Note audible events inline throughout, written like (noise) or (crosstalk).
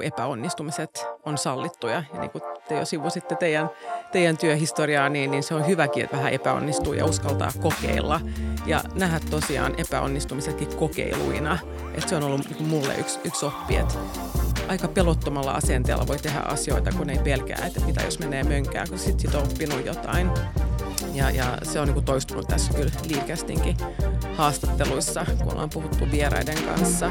kuin epäonnistumiset on sallittuja. Ja niin kuin te jo sivusitte teidän, teidän työhistoriaa, niin, niin se on hyväkin, että vähän epäonnistuu ja uskaltaa kokeilla. Ja nähdä tosiaan epäonnistumisetkin kokeiluina. Että se on ollut niin mulle yksi, yksi oppi, että aika pelottomalla asenteella voi tehdä asioita, kun ei pelkää, että mitä jos menee mönkään, kun sitten sit on oppinut jotain. Ja, ja se on niin toistunut tässä kyllä liikestinkin haastatteluissa, kun ollaan puhuttu vieraiden kanssa.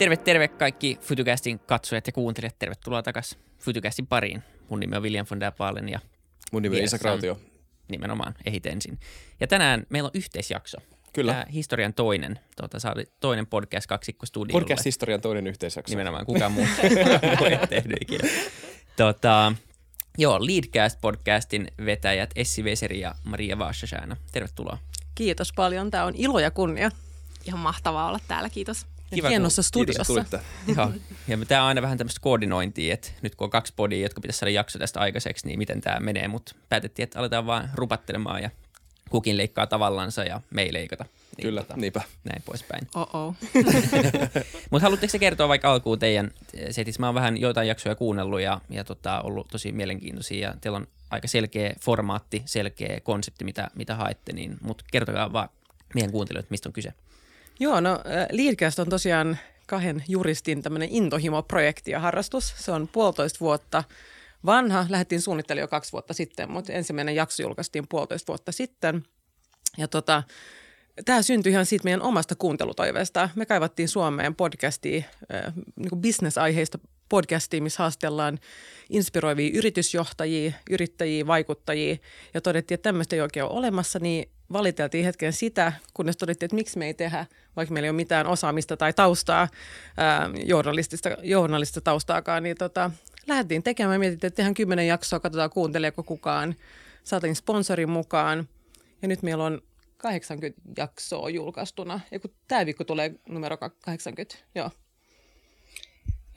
Terve, terve kaikki Futucastin katsojat ja kuuntelijat. Tervetuloa takaisin Futucastin pariin. Mun nimi on William von der Paalen ja Mun nimi on Isa Krautio. Nimenomaan, ehit ensin. Ja tänään meillä on yhteisjakso. Kyllä. Tämä historian toinen, tuota, sä toinen podcast kaksikko studiolle. Podcast historian toinen yhteisjakso. Nimenomaan, kukaan muu, (laughs) ei tehnyt ikinä. Tota, joo, Leadcast-podcastin vetäjät Essi Veseri ja Maria Vaashashana. Tervetuloa. Kiitos paljon. Tämä on ilo ja kunnia. Ihan mahtavaa olla täällä, kiitos. Kiva, hienossa studiossa. Kiitos, Joo. Ja tämä on aina vähän tämmöistä koordinointia, että nyt kun on kaksi podia, jotka pitäisi saada jakso tästä aikaiseksi, niin miten tämä menee. Mutta päätettiin, että aletaan vaan rupattelemaan ja kukin leikkaa tavallansa ja me ei leikata. Niin, Kyllä, tota, niinpä. Näin poispäin. Oh-oh. (laughs) Mutta haluatteko kertoa vaikka alkuun teidän setissä? Mä oon vähän joitain jaksoja kuunnellut ja, ja tota, ollut tosi mielenkiintoisia ja teillä on aika selkeä formaatti, selkeä konsepti, mitä, mitä haette, niin, mutta kertokaa vaan meidän kuuntelijoille, mistä on kyse. Joo, no Leadcast on tosiaan kahden juristin tämmöinen intohimo-projekti ja harrastus. Se on puolitoista vuotta vanha. Lähdettiin suunnittelemaan jo kaksi vuotta sitten, mutta ensimmäinen jakso julkaistiin puolitoista vuotta sitten. Ja tota, tämä syntyi ihan siitä meidän omasta kuuntelutoiveesta. Me kaivattiin Suomeen podcastia, äh, niin bisnesaiheista podcastia, missä haastellaan inspiroivia yritysjohtajia, yrittäjiä, vaikuttajia ja todettiin, että tämmöistä ei oikein ole olemassa, niin valiteltiin hetken sitä, kunnes todettiin, että miksi me ei tehdä, vaikka meillä ei ole mitään osaamista tai taustaa, journalistista, journalistista taustaakaan, niin tota, lähdettiin tekemään, mietittiin, että tehdään kymmenen jaksoa, katsotaan kuunteleeko kukaan, saatiin sponsorin mukaan. Ja nyt meillä on 80 jaksoa julkaistuna, ja kun tämä viikko tulee numero 80, joo.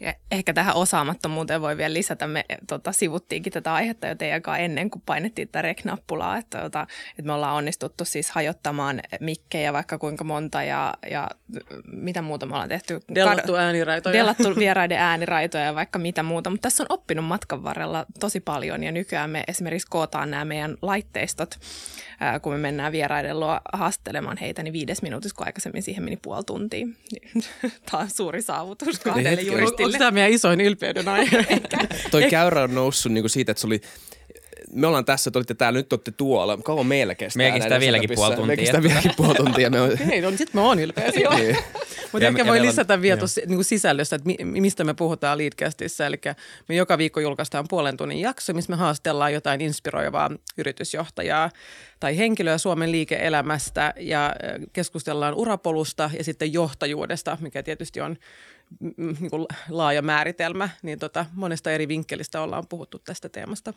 Ja ehkä tähän osaamattomuuteen voi vielä lisätä, me tota, sivuttiinkin tätä aihetta jo teidän kanssa ennen kuin painettiin tätä rek-nappulaa, että, tota, että me ollaan onnistuttu siis hajottamaan mikkejä vaikka kuinka monta ja, ja mitä muuta me ollaan tehty. Dellattu ääniraitoja. Dellattu (laughs) vieraiden ääniraitoja ja vaikka mitä muuta, mutta tässä on oppinut matkan varrella tosi paljon ja nykyään me esimerkiksi kootaan nämä meidän laitteistot kun me mennään vieraiden luo haastelemaan heitä, niin viides minuutissa, kun aikaisemmin siihen meni puoli tuntia. (laughs) Tämä on suuri saavutus kahdelle juristille. Onko tämä meidän isoin ylpeyden aihe? (laughs) Toi käyrä on noussut niinku siitä, että se oli me ollaan tässä, te olitte täällä, nyt olette tuolla. Kauan meillä kestää? Meillä kestää vieläkin puoli tuntia. Meillä kestää vieläkin puoli tuntia. Me on... (laughs) Hei, no niin sitten mä oon ylpeä. niin. Mutta ehkä voi lisätä vielä tuossa niin sisällöstä, että mistä me puhutaan Leadcastissa. Eli me joka viikko julkaistaan puolen tunnin jakso, missä me haastellaan jotain inspiroivaa yritysjohtajaa tai henkilöä Suomen liike-elämästä ja keskustellaan urapolusta ja sitten johtajuudesta, mikä tietysti on niin kuin laaja määritelmä, niin tota, monesta eri vinkkelistä ollaan puhuttu tästä teemasta.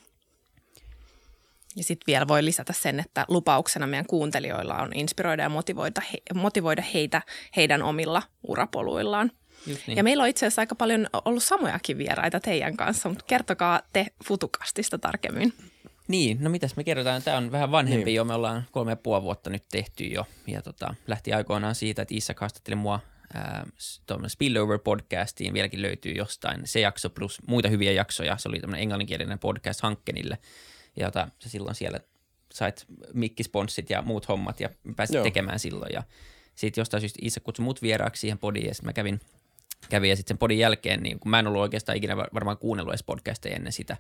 Ja sitten vielä voi lisätä sen, että lupauksena meidän kuuntelijoilla on inspiroida ja motivoida, he, motivoida heitä heidän omilla urapoluillaan. niin. Ja meillä on itse asiassa aika paljon ollut samojakin vieraita teidän kanssa, mutta kertokaa te Futukastista tarkemmin. Niin, no mitäs me kerrotaan, tämä on vähän vanhempi niin. jo, me ollaan kolme ja puoli vuotta nyt tehty jo, ja tota, lähti aikoinaan siitä, että Isak haastatteli mua äh, Spillover-podcastiin, vieläkin löytyy jostain se jakso plus muita hyviä jaksoja, se oli tämmöinen englanninkielinen podcast Hankkenille, jota sä silloin siellä sait mikkisponssit ja muut hommat ja pääsit Joo. tekemään silloin. Ja sitten jostain syystä Iisa kutsui mut vieraaksi siihen podiin ja sitten mä kävin, kävin ja sitten sen podin jälkeen, niin kun mä en ollut oikeastaan ikinä varmaan kuunnellut edes podcasteja ennen sitä,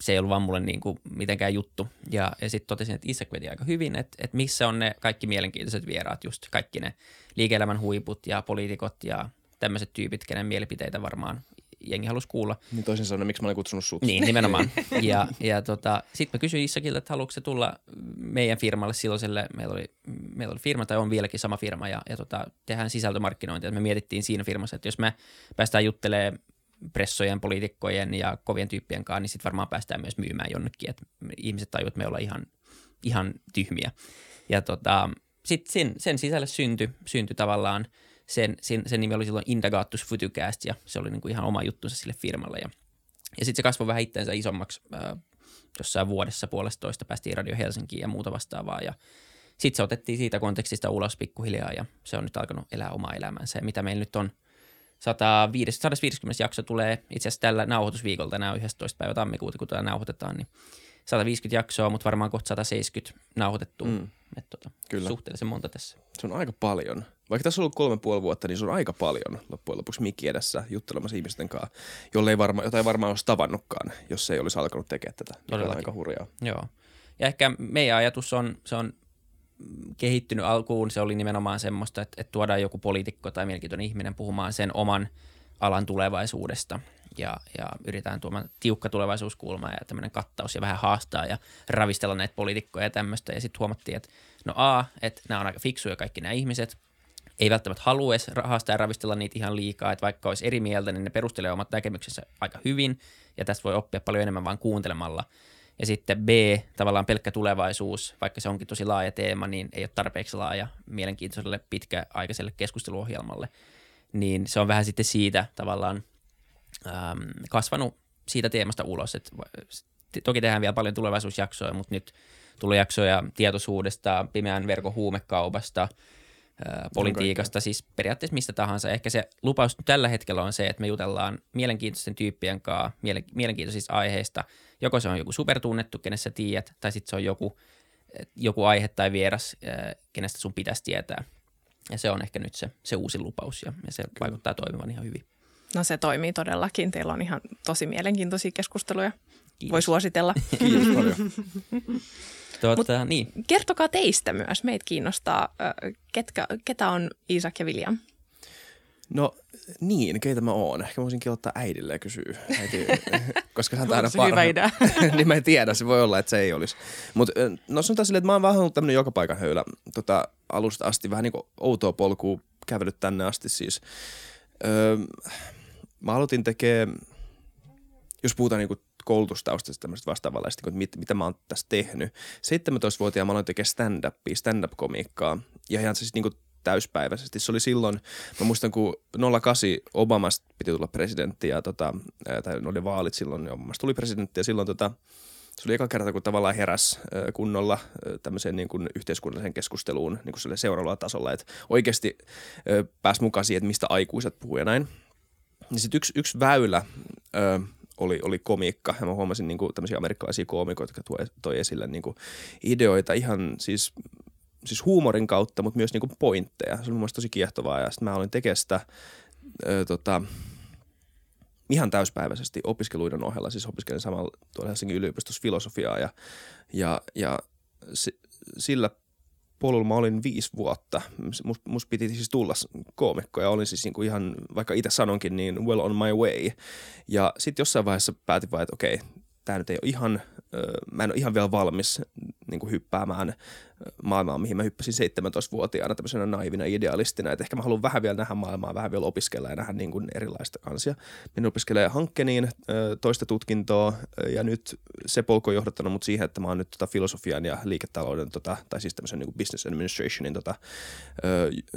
se ei ollut vaan mulle niin kuin mitenkään juttu. Ja, ja sitten totesin, että Isak veti aika hyvin, että, että missä on ne kaikki mielenkiintoiset vieraat, just kaikki ne liike-elämän huiput ja poliitikot ja tämmöiset tyypit, kenen mielipiteitä varmaan jengi halusi kuulla. Niin toisin sanoen, miksi mä olin kutsunut sut. Niin, nimenomaan. (laughs) ja ja tota, sitten mä kysyin Issakilta, että haluatko se tulla meidän firmalle silloiselle, meillä oli, meillä oli firma tai on vieläkin sama firma ja, ja tota, tehdään sisältömarkkinointia. Me mietittiin siinä firmassa, että jos me päästään juttelemaan pressojen, poliitikkojen ja kovien tyyppien kanssa, niin sitten varmaan päästään myös myymään jonnekin, että ihmiset tajuvat, että me ollaan ihan, ihan tyhmiä. Ja tota, sitten sen, sen sisälle syntyi synty tavallaan – sen, sen, sen nimi oli silloin Indagatus Futucast ja se oli niin kuin ihan oma juttunsa sille firmalle. Ja, ja sitten se kasvoi vähän itseensä isommaksi äh, jossain vuodessa puolestoista päästiin Radio Helsinkiin ja muuta vastaavaa ja sitten se otettiin siitä kontekstista ulos pikkuhiljaa ja se on nyt alkanut elää omaa elämänsä ja mitä meillä nyt on 105, 150 jakso tulee itse asiassa tällä nauhoitusviikolla, tänään on 11. päivä tammikuuta, kun tämä nauhoitetaan, niin 150 jaksoa, mutta varmaan kohta 170 nauhoitettu. Mm. Et tota, Kyllä. Suhteellisen monta tässä. Se on aika paljon. Vaikka tässä on ollut kolme puoli vuotta, niin se on aika paljon loppujen lopuksi mikki edessä juttelemassa ihmisten kanssa, jolle ei varma, jota ei varmaan olisi tavannutkaan, jos se ei olisi alkanut tekemään tätä. Todellakin. aika hurjaa. Joo. Ja ehkä meidän ajatus on, se on kehittynyt alkuun, se oli nimenomaan semmoista, että, että tuodaan joku poliitikko tai mielenkiintoinen ihminen puhumaan sen oman alan tulevaisuudesta ja, ja yritetään tuomaan tiukka tulevaisuuskulma ja tämmöinen kattaus ja vähän haastaa ja ravistella näitä poliitikkoja ja tämmöistä. Ja sitten huomattiin, että no A, että nämä on aika fiksuja kaikki nämä ihmiset, ei välttämättä halua edes haastaa ja ravistella niitä ihan liikaa, että vaikka olisi eri mieltä, niin ne perustelee omat näkemyksensä aika hyvin ja tästä voi oppia paljon enemmän vaan kuuntelemalla. Ja sitten B, tavallaan pelkkä tulevaisuus, vaikka se onkin tosi laaja teema, niin ei ole tarpeeksi laaja mielenkiintoiselle pitkäaikaiselle keskusteluohjelmalle. Niin se on vähän sitten siitä tavallaan äm, kasvanut siitä teemasta ulos. Et, va- toki tehdään vielä paljon tulevaisuusjaksoja, mutta nyt tulee jaksoja tietoisuudesta, pimeän verkon huumekaupasta, ää, politiikasta, siis periaatteessa mistä tahansa. Ehkä se lupaus tällä hetkellä on se, että me jutellaan mielenkiintoisten tyyppien kanssa mielen, mielenkiintoisista aiheista. Joko se on joku supertunnettu, kenestä sä tiedät, tai sitten se on joku, eh, joku aihe tai vieras, ää, kenestä sun pitäisi tietää. Ja se on ehkä nyt se, se uusi lupaus, ja, ja se Kyllä. vaikuttaa toimivan ihan hyvin. No se toimii todellakin. Teillä on ihan tosi mielenkiintoisia keskusteluja. Kiitos. Voi suositella. (laughs) Kiitos paljon. (laughs) Tuota, niin. Kertokaa teistä myös. Meitä kiinnostaa, ketkä, ketä on Iisak ja William. No niin, keitä mä oon. Ehkä voisinkin ottaa äidille ja kysyä. Äiti, (laughs) koska hän Onko aina idea? (laughs) niin mä en tiedä, se voi olla, että se ei olisi. Mutta no sanotaan silleen, että mä oon vähän ollut tämmönen joka paikan höylä tota, alusta asti. Vähän niin kuin outoa polkua kävellyt tänne asti siis. Öö, mä aloitin tekemään, jos puhutaan niin koulutustaustasta tämmöistä vastaavanlaista, niin mit, mitä mä oon tässä tehnyt. 17-vuotiaana mä aloin tekemään stand-upia, stand-up-komiikkaa. Ja ihan siis niin kuin täyspäiväisesti. Se oli silloin, mä muistan kun 08 Obamasta piti tulla presidentti ja tota, tai ne oli vaalit silloin, niin Obamasta tuli presidentti ja silloin tota, se oli eka kerta, kun tavallaan heräs kunnolla tämmöiseen niin kuin yhteiskunnalliseen keskusteluun niin kuin seuraavalla tasolla, että oikeasti ää, pääsi mukaan siihen, että mistä aikuiset puhuu ja näin. Ja sitten yksi, yksi väylä oli, oli komiikka. Ja mä huomasin niin kuin, tämmöisiä amerikkalaisia koomikoita, jotka tuo, toi esille niin kuin, ideoita ihan siis, siis huumorin kautta, mutta myös niin kuin, pointteja. Se oli mun tosi kiehtovaa. Ja sitten mä olin tekemään sitä ö, tota, ihan täyspäiväisesti opiskeluiden ohella. Siis opiskelin samalla tuolla Helsingin yliopistossa filosofiaa ja, ja, ja si, sillä polulla mä olin viisi vuotta. Musta must piti siis tulla koomikko ja olin siis niinku ihan, vaikka itse sanonkin, niin well on my way. Ja sitten jossain vaiheessa päätin vaan, että okei, tämä nyt ei ole ihan, mä en ole ihan vielä valmis niin kuin hyppäämään maailmaan, mihin mä hyppäsin 17-vuotiaana tämmöisenä naivina idealistina. Että ehkä mä haluan vähän vielä nähdä maailmaa, vähän vielä opiskella ja nähdä niin kuin erilaista kansia. Minä opiskelen hankkeniin toista tutkintoa ja nyt se polku on johdattanut mut siihen, että mä oon nyt tota filosofian ja liiketalouden, tota, tai siis tämmöisen niin kuin business administrationin tota,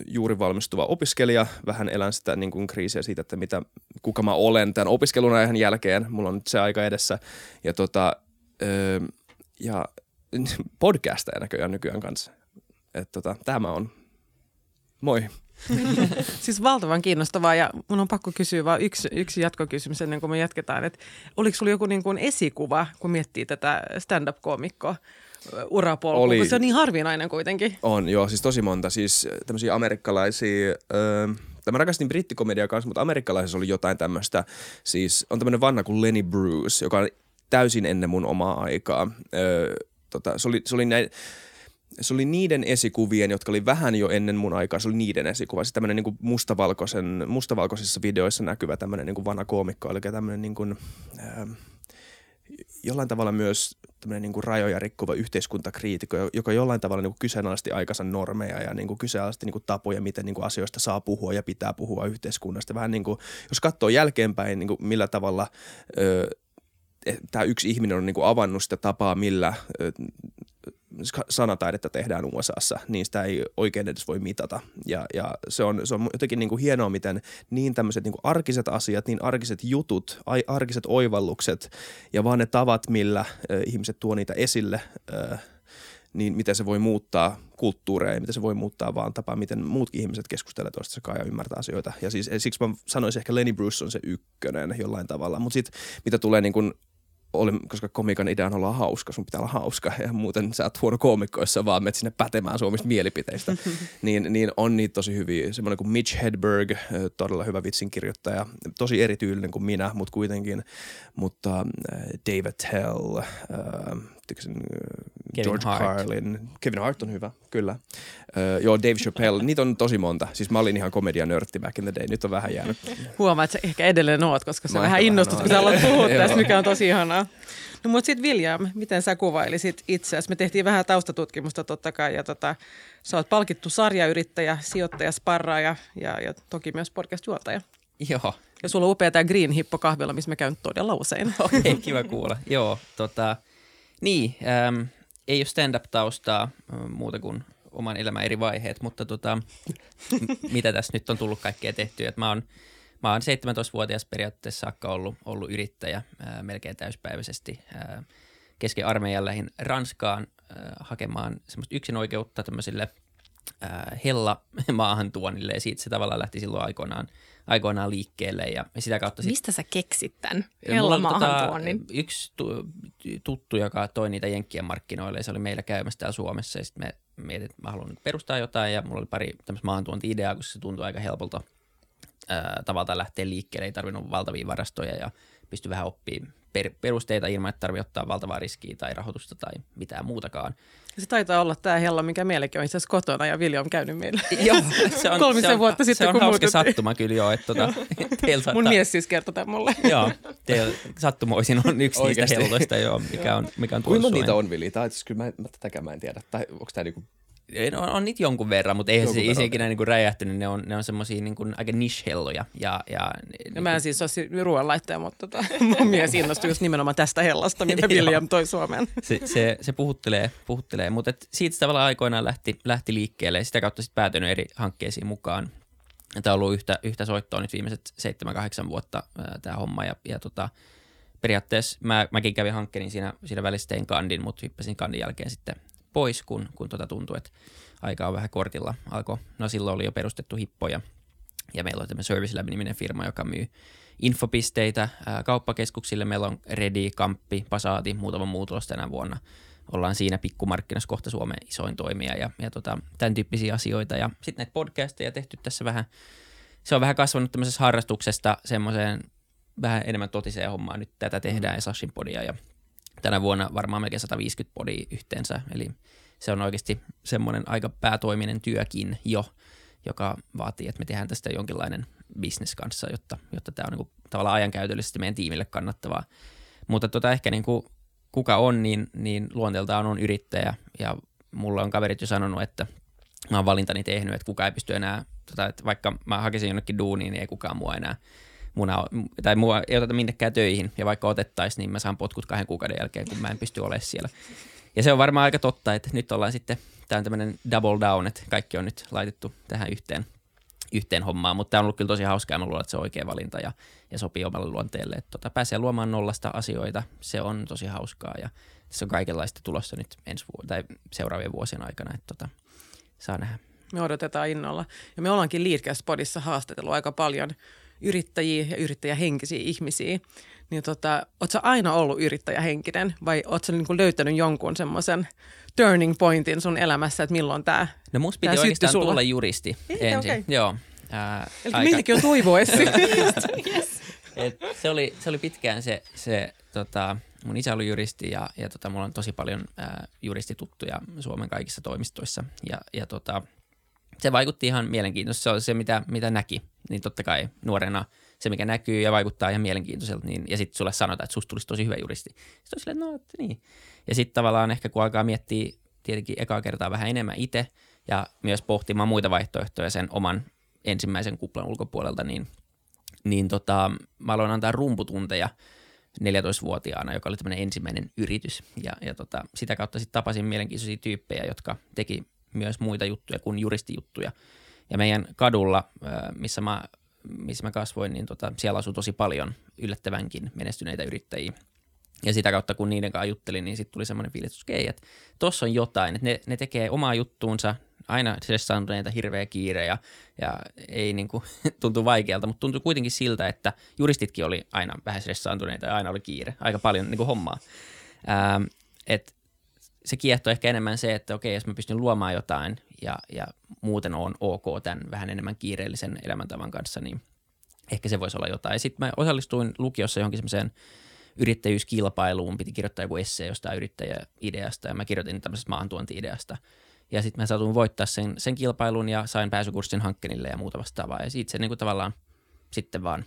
juuri valmistuva opiskelija. Vähän elän sitä niin kuin kriisiä siitä, että mitä, kuka mä olen tämän opiskelun ajan jälkeen. Mulla on nyt se aika edessä. Ja, tota, ö, ja (laughs) podcasteja näköjään nykyään kanssa. Että tota, tämä on. Moi. (laughs) Siis valtavan kiinnostavaa ja mun on pakko kysyä vaan yksi, yksi jatkokysymys ennen kuin me jatketaan. Että oliko sulla joku niin kuin esikuva, kun miettii tätä stand-up-koomikkoa urapolkua, Oli. kun se on niin harvinainen kuitenkin. On, joo, siis tosi monta. Siis tämmöisiä amerikkalaisia, öö, tai mä rakastin brittikomediaa kanssa, mutta amerikkalaisissa oli jotain tämmöistä. Siis on tämmöinen vanha kuin Lenny Bruce, joka on täysin ennen mun omaa aikaa. Öö, tota, se oli, se oli näin, se oli niiden esikuvien, jotka oli vähän jo ennen mun aikaa, se oli niiden esikuva. Siis tämmöinen niin mustavalkoisen, mustavalkoisissa videoissa näkyvä tämmöinen niin vanha koomikko, eli tämmöinen niin kuin, ää, jollain tavalla myös tämmöinen niin kuin rajoja rikkova yhteiskuntakriitikko, joka jollain tavalla niin kuin kyseenalaisti aikansa normeja ja niin kuin kyseenalaisti niin kuin tapoja, miten niin kuin asioista saa puhua ja pitää puhua yhteiskunnasta. Vähän niin kuin, jos katsoo jälkeenpäin, niin kuin millä tavalla ö, tämä yksi ihminen on niin kuin avannut sitä tapaa, millä ö, sanataidetta tehdään USAssa, niin sitä ei oikein edes voi mitata. Ja, ja se, on, se on jotenkin niin kuin hienoa, miten niin tämmöiset niin kuin arkiset asiat, niin arkiset jutut, ai, arkiset oivallukset ja vaan ne tavat, millä ö, ihmiset tuo niitä esille, ö, niin miten se voi muuttaa kulttuureja ja miten se voi muuttaa vaan tapaa, miten muutkin ihmiset keskustelevat toistensa ja ymmärtää asioita. Ja siis siksi mä sanoisin ehkä Lenny Bruce on se ykkönen jollain tavalla. Mutta sitten mitä tulee niin kuin oli, koska komikan idea on olla hauska, sun pitää olla hauska. Ja muuten sä oot huono koomikko, jos sä vaan menet sinne pätemään suomista mielipiteistä, (laughs) niin, niin on niitä tosi hyviä. Semmoinen kuin Mitch Hedberg, todella hyvä vitsinkirjoittaja, tosi erityylinen kuin minä, mutta kuitenkin, mutta David Tell, äh, tykkäsin George Hart. Carlin. Kevin Hart on hyvä, kyllä. Uh, joo, Dave Chappelle, niitä on tosi monta. Siis mä olin ihan komedianörtti back in the day, nyt on vähän jäänyt. Huomaa, että sä ehkä edelleen oot, koska sä vähän innostut, kun sä alat puhua (laughs) tästä, mikä on tosi ihanaa. No mutta sitten William, miten sä kuvailisit itseäsi? Me tehtiin vähän taustatutkimusta totta kai ja tota, sä oot palkittu sarjayrittäjä, sijoittaja, sparraaja ja, ja toki myös podcast-juontaja. Joo. Ja sulla on upea tämä Green Hippo kahvilla, missä me käyn todella usein. Okei, okay, kiva kuulla. Joo, tota, niin, ähm, ei ole stand-up-taustaa muuta kuin oman elämän eri vaiheet, mutta tota, m- (laughs) mitä tässä nyt on tullut kaikkea tehtyä. Mä oon, mä oon 17-vuotias periaatteessa saakka ollut, ollut yrittäjä ää, melkein täyspäiväisesti. Ää, kesken armeijan lähin Ranskaan ää, hakemaan semmoista yksinoikeutta tämmöisille hella (laughs) maahantuonnille ja siitä se tavallaan lähti silloin aikoinaan – aikoinaan liikkeelle ja sitä kautta... Sit... Mistä sä keksit tämän maahantuonnin? Tota, yksi tuttu, joka toi niitä jenkkien markkinoille ja se oli meillä käymässä täällä Suomessa ja sitten me mietin, että mä haluan perustaa jotain ja mulla oli pari tämmöistä maahantuonti-ideaa, koska se tuntui aika helpolta ää, tavalta lähteä liikkeelle, ei tarvinnut valtavia varastoja ja pystyi vähän oppimaan per, perusteita ilman, että tarvitsee ottaa valtavaa riskiä tai rahoitusta tai mitään muutakaan. Se taitaa olla tämä hella, mikä meillekin on itse asiassa kotona ja Vilja on käynyt meillä (laughs) joo, se on, kolmisen se on, vuotta sitten, se on kun hauska sattuma kyllä joo. Että tota, (laughs) saattaa... Mun mies siis kertoi tämän mulle. (laughs) joo, teillä sattumoisin on yksi Oikeasti. niistä helloista, joo, mikä on, mikä on Kuinka niitä on, Vili? Tai siis kyllä mä, mä tätäkään mä en tiedä. Tai onko tämä niinku No, on niitä jonkun verran, mutta eihän jonkun se ikinä niin räjähtynyt. Ne on, ne on semmoisia niin kuin aika niche-helloja. Ja, ja, no, mä en siis ole ruoanlaittaja, mutta tota, (laughs) mun mies innostui just nimenomaan tästä hellasta, mitä (laughs) William toi Suomeen. se, se, se puhuttelee, puhuttelee. mutta et siitä tavallaan aikoinaan lähti, lähti liikkeelle ja sitä kautta sitten päätynyt eri hankkeisiin mukaan. Tämä on ollut yhtä, yhtä soittoa nyt viimeiset 7-8 vuotta tämä homma ja, ja tota, periaatteessa mä, mäkin kävin hankkeen siinä, siinä välissä tein kandin, mutta hyppäsin kandin jälkeen sitten pois, kun, kun tota tuntui, että aika on vähän kortilla. Alko, no silloin oli jo perustettu hippoja ja meillä on tämä Service Lab-niminen firma, joka myy infopisteitä ää, kauppakeskuksille. Meillä on Redi, Kamppi, Pasaati, muutama muu tulos tänä vuonna. Ollaan siinä pikkumarkkinassa kohta Suomen isoin toimija ja, ja tota, tämän tyyppisiä asioita. Ja sitten näitä podcasteja tehty tässä vähän, se on vähän kasvanut tämmöisestä harrastuksesta semmoiseen vähän enemmän totiseen hommaan. Nyt tätä tehdään mm. ja Sashin podia ja tänä vuonna varmaan melkein 150 podia yhteensä, eli se on oikeasti semmoinen aika päätoiminen työkin jo, joka vaatii, että me tehdään tästä jonkinlainen business kanssa, jotta, jotta tämä on niin kuin, tavallaan ajankäytöllisesti meidän tiimille kannattavaa. Mutta tota, ehkä niin kuin, kuka on, niin, niin luonteeltaan on yrittäjä ja mulla on kaverit jo sanonut, että mä oon valintani tehnyt, että kuka ei pysty enää, tota, että vaikka mä hakisin jonnekin duuniin, niin ei kukaan mua enää – muna, tai mua ei oteta minnekään töihin, ja vaikka otettaisiin, niin mä saan potkut kahden kuukauden jälkeen, kun mä en pysty olemaan siellä. Ja se on varmaan aika totta, että nyt ollaan sitten, tämä on tämmöinen double down, että kaikki on nyt laitettu tähän yhteen, yhteen hommaan, mutta tämä on ollut kyllä tosi hauskaa, mä luulen, että se on oikea valinta ja, ja sopii omalle luonteelle. Että tota, pääsee luomaan nollasta asioita, se on tosi hauskaa ja se on kaikenlaista tulossa nyt ensi vu- tai seuraavien vuosien aikana, että tota, saa nähdä. Me odotetaan innolla. Ja me ollaankin Leadcast-podissa haastatellut aika paljon yrittäjiä ja yrittäjähenkisiä ihmisiä, niin tota, ootko aina ollut yrittäjähenkinen vai ootko niin löytänyt jonkun semmoisen turning pointin sun elämässä, että milloin tämä No musta piti oikeastaan sulla? tulla juristi Ei, ensin. Okay. Joo. Ää, Eli aika... meilläkin on toivoessa. (laughs) yes. Et se, oli, se oli pitkään se, se tota, mun isä oli juristi ja, ja tota, mulla on tosi paljon ää, juristituttuja Suomen kaikissa toimistoissa ja, ja tota, se vaikutti ihan mielenkiintoista. Se oli se, mitä, mitä näki. Niin totta kai nuorena se, mikä näkyy ja vaikuttaa ihan mielenkiintoiselta, niin, ja sitten sulle sanotaan, että susta tulisi tosi hyvä juristi. Sitten on silleen, no, että niin. Ja sitten tavallaan ehkä kun alkaa miettiä tietenkin ekaa kertaa vähän enemmän itse ja myös pohtimaan muita vaihtoehtoja sen oman ensimmäisen kuplan ulkopuolelta, niin, niin tota, mä aloin antaa rumputunteja 14-vuotiaana, joka oli tämmöinen ensimmäinen yritys. Ja, ja tota, sitä kautta sitten tapasin mielenkiintoisia tyyppejä, jotka teki myös muita juttuja kuin juristijuttuja. Ja meidän kadulla, missä mä, missä mä kasvoin, niin tota, siellä asuu tosi paljon yllättävänkin menestyneitä yrittäjiä. Ja sitä kautta, kun niiden kanssa juttelin, niin sitten tuli semmoinen fiilis, että että tossa on jotain, että ne, ne tekee omaa juttuunsa, aina stressaantuneita, hirveä kiire ja, ja ei niin kuin, (laughs) tuntu vaikealta, mutta tuntui kuitenkin siltä, että juristitkin oli aina vähän stressaantuneita ja aina oli kiire, aika paljon niin kuin hommaa. Ähm, et se kiehtoi ehkä enemmän se, että okei, jos mä pystyn luomaan jotain ja, ja muuten on ok tämän vähän enemmän kiireellisen elämäntavan kanssa, niin ehkä se voisi olla jotain. Sitten mä osallistuin lukiossa johonkin semmoiseen yrittäjyyskilpailuun, piti kirjoittaa joku essee jostain yrittäjäideasta ja mä kirjoitin tämmöisestä maantuonti-ideasta. Ja sitten mä saatuin voittaa sen, sen kilpailun ja sain pääsykurssin hankkenille ja muuta vastaavaa. Ja siitä se niin kuin tavallaan sitten vaan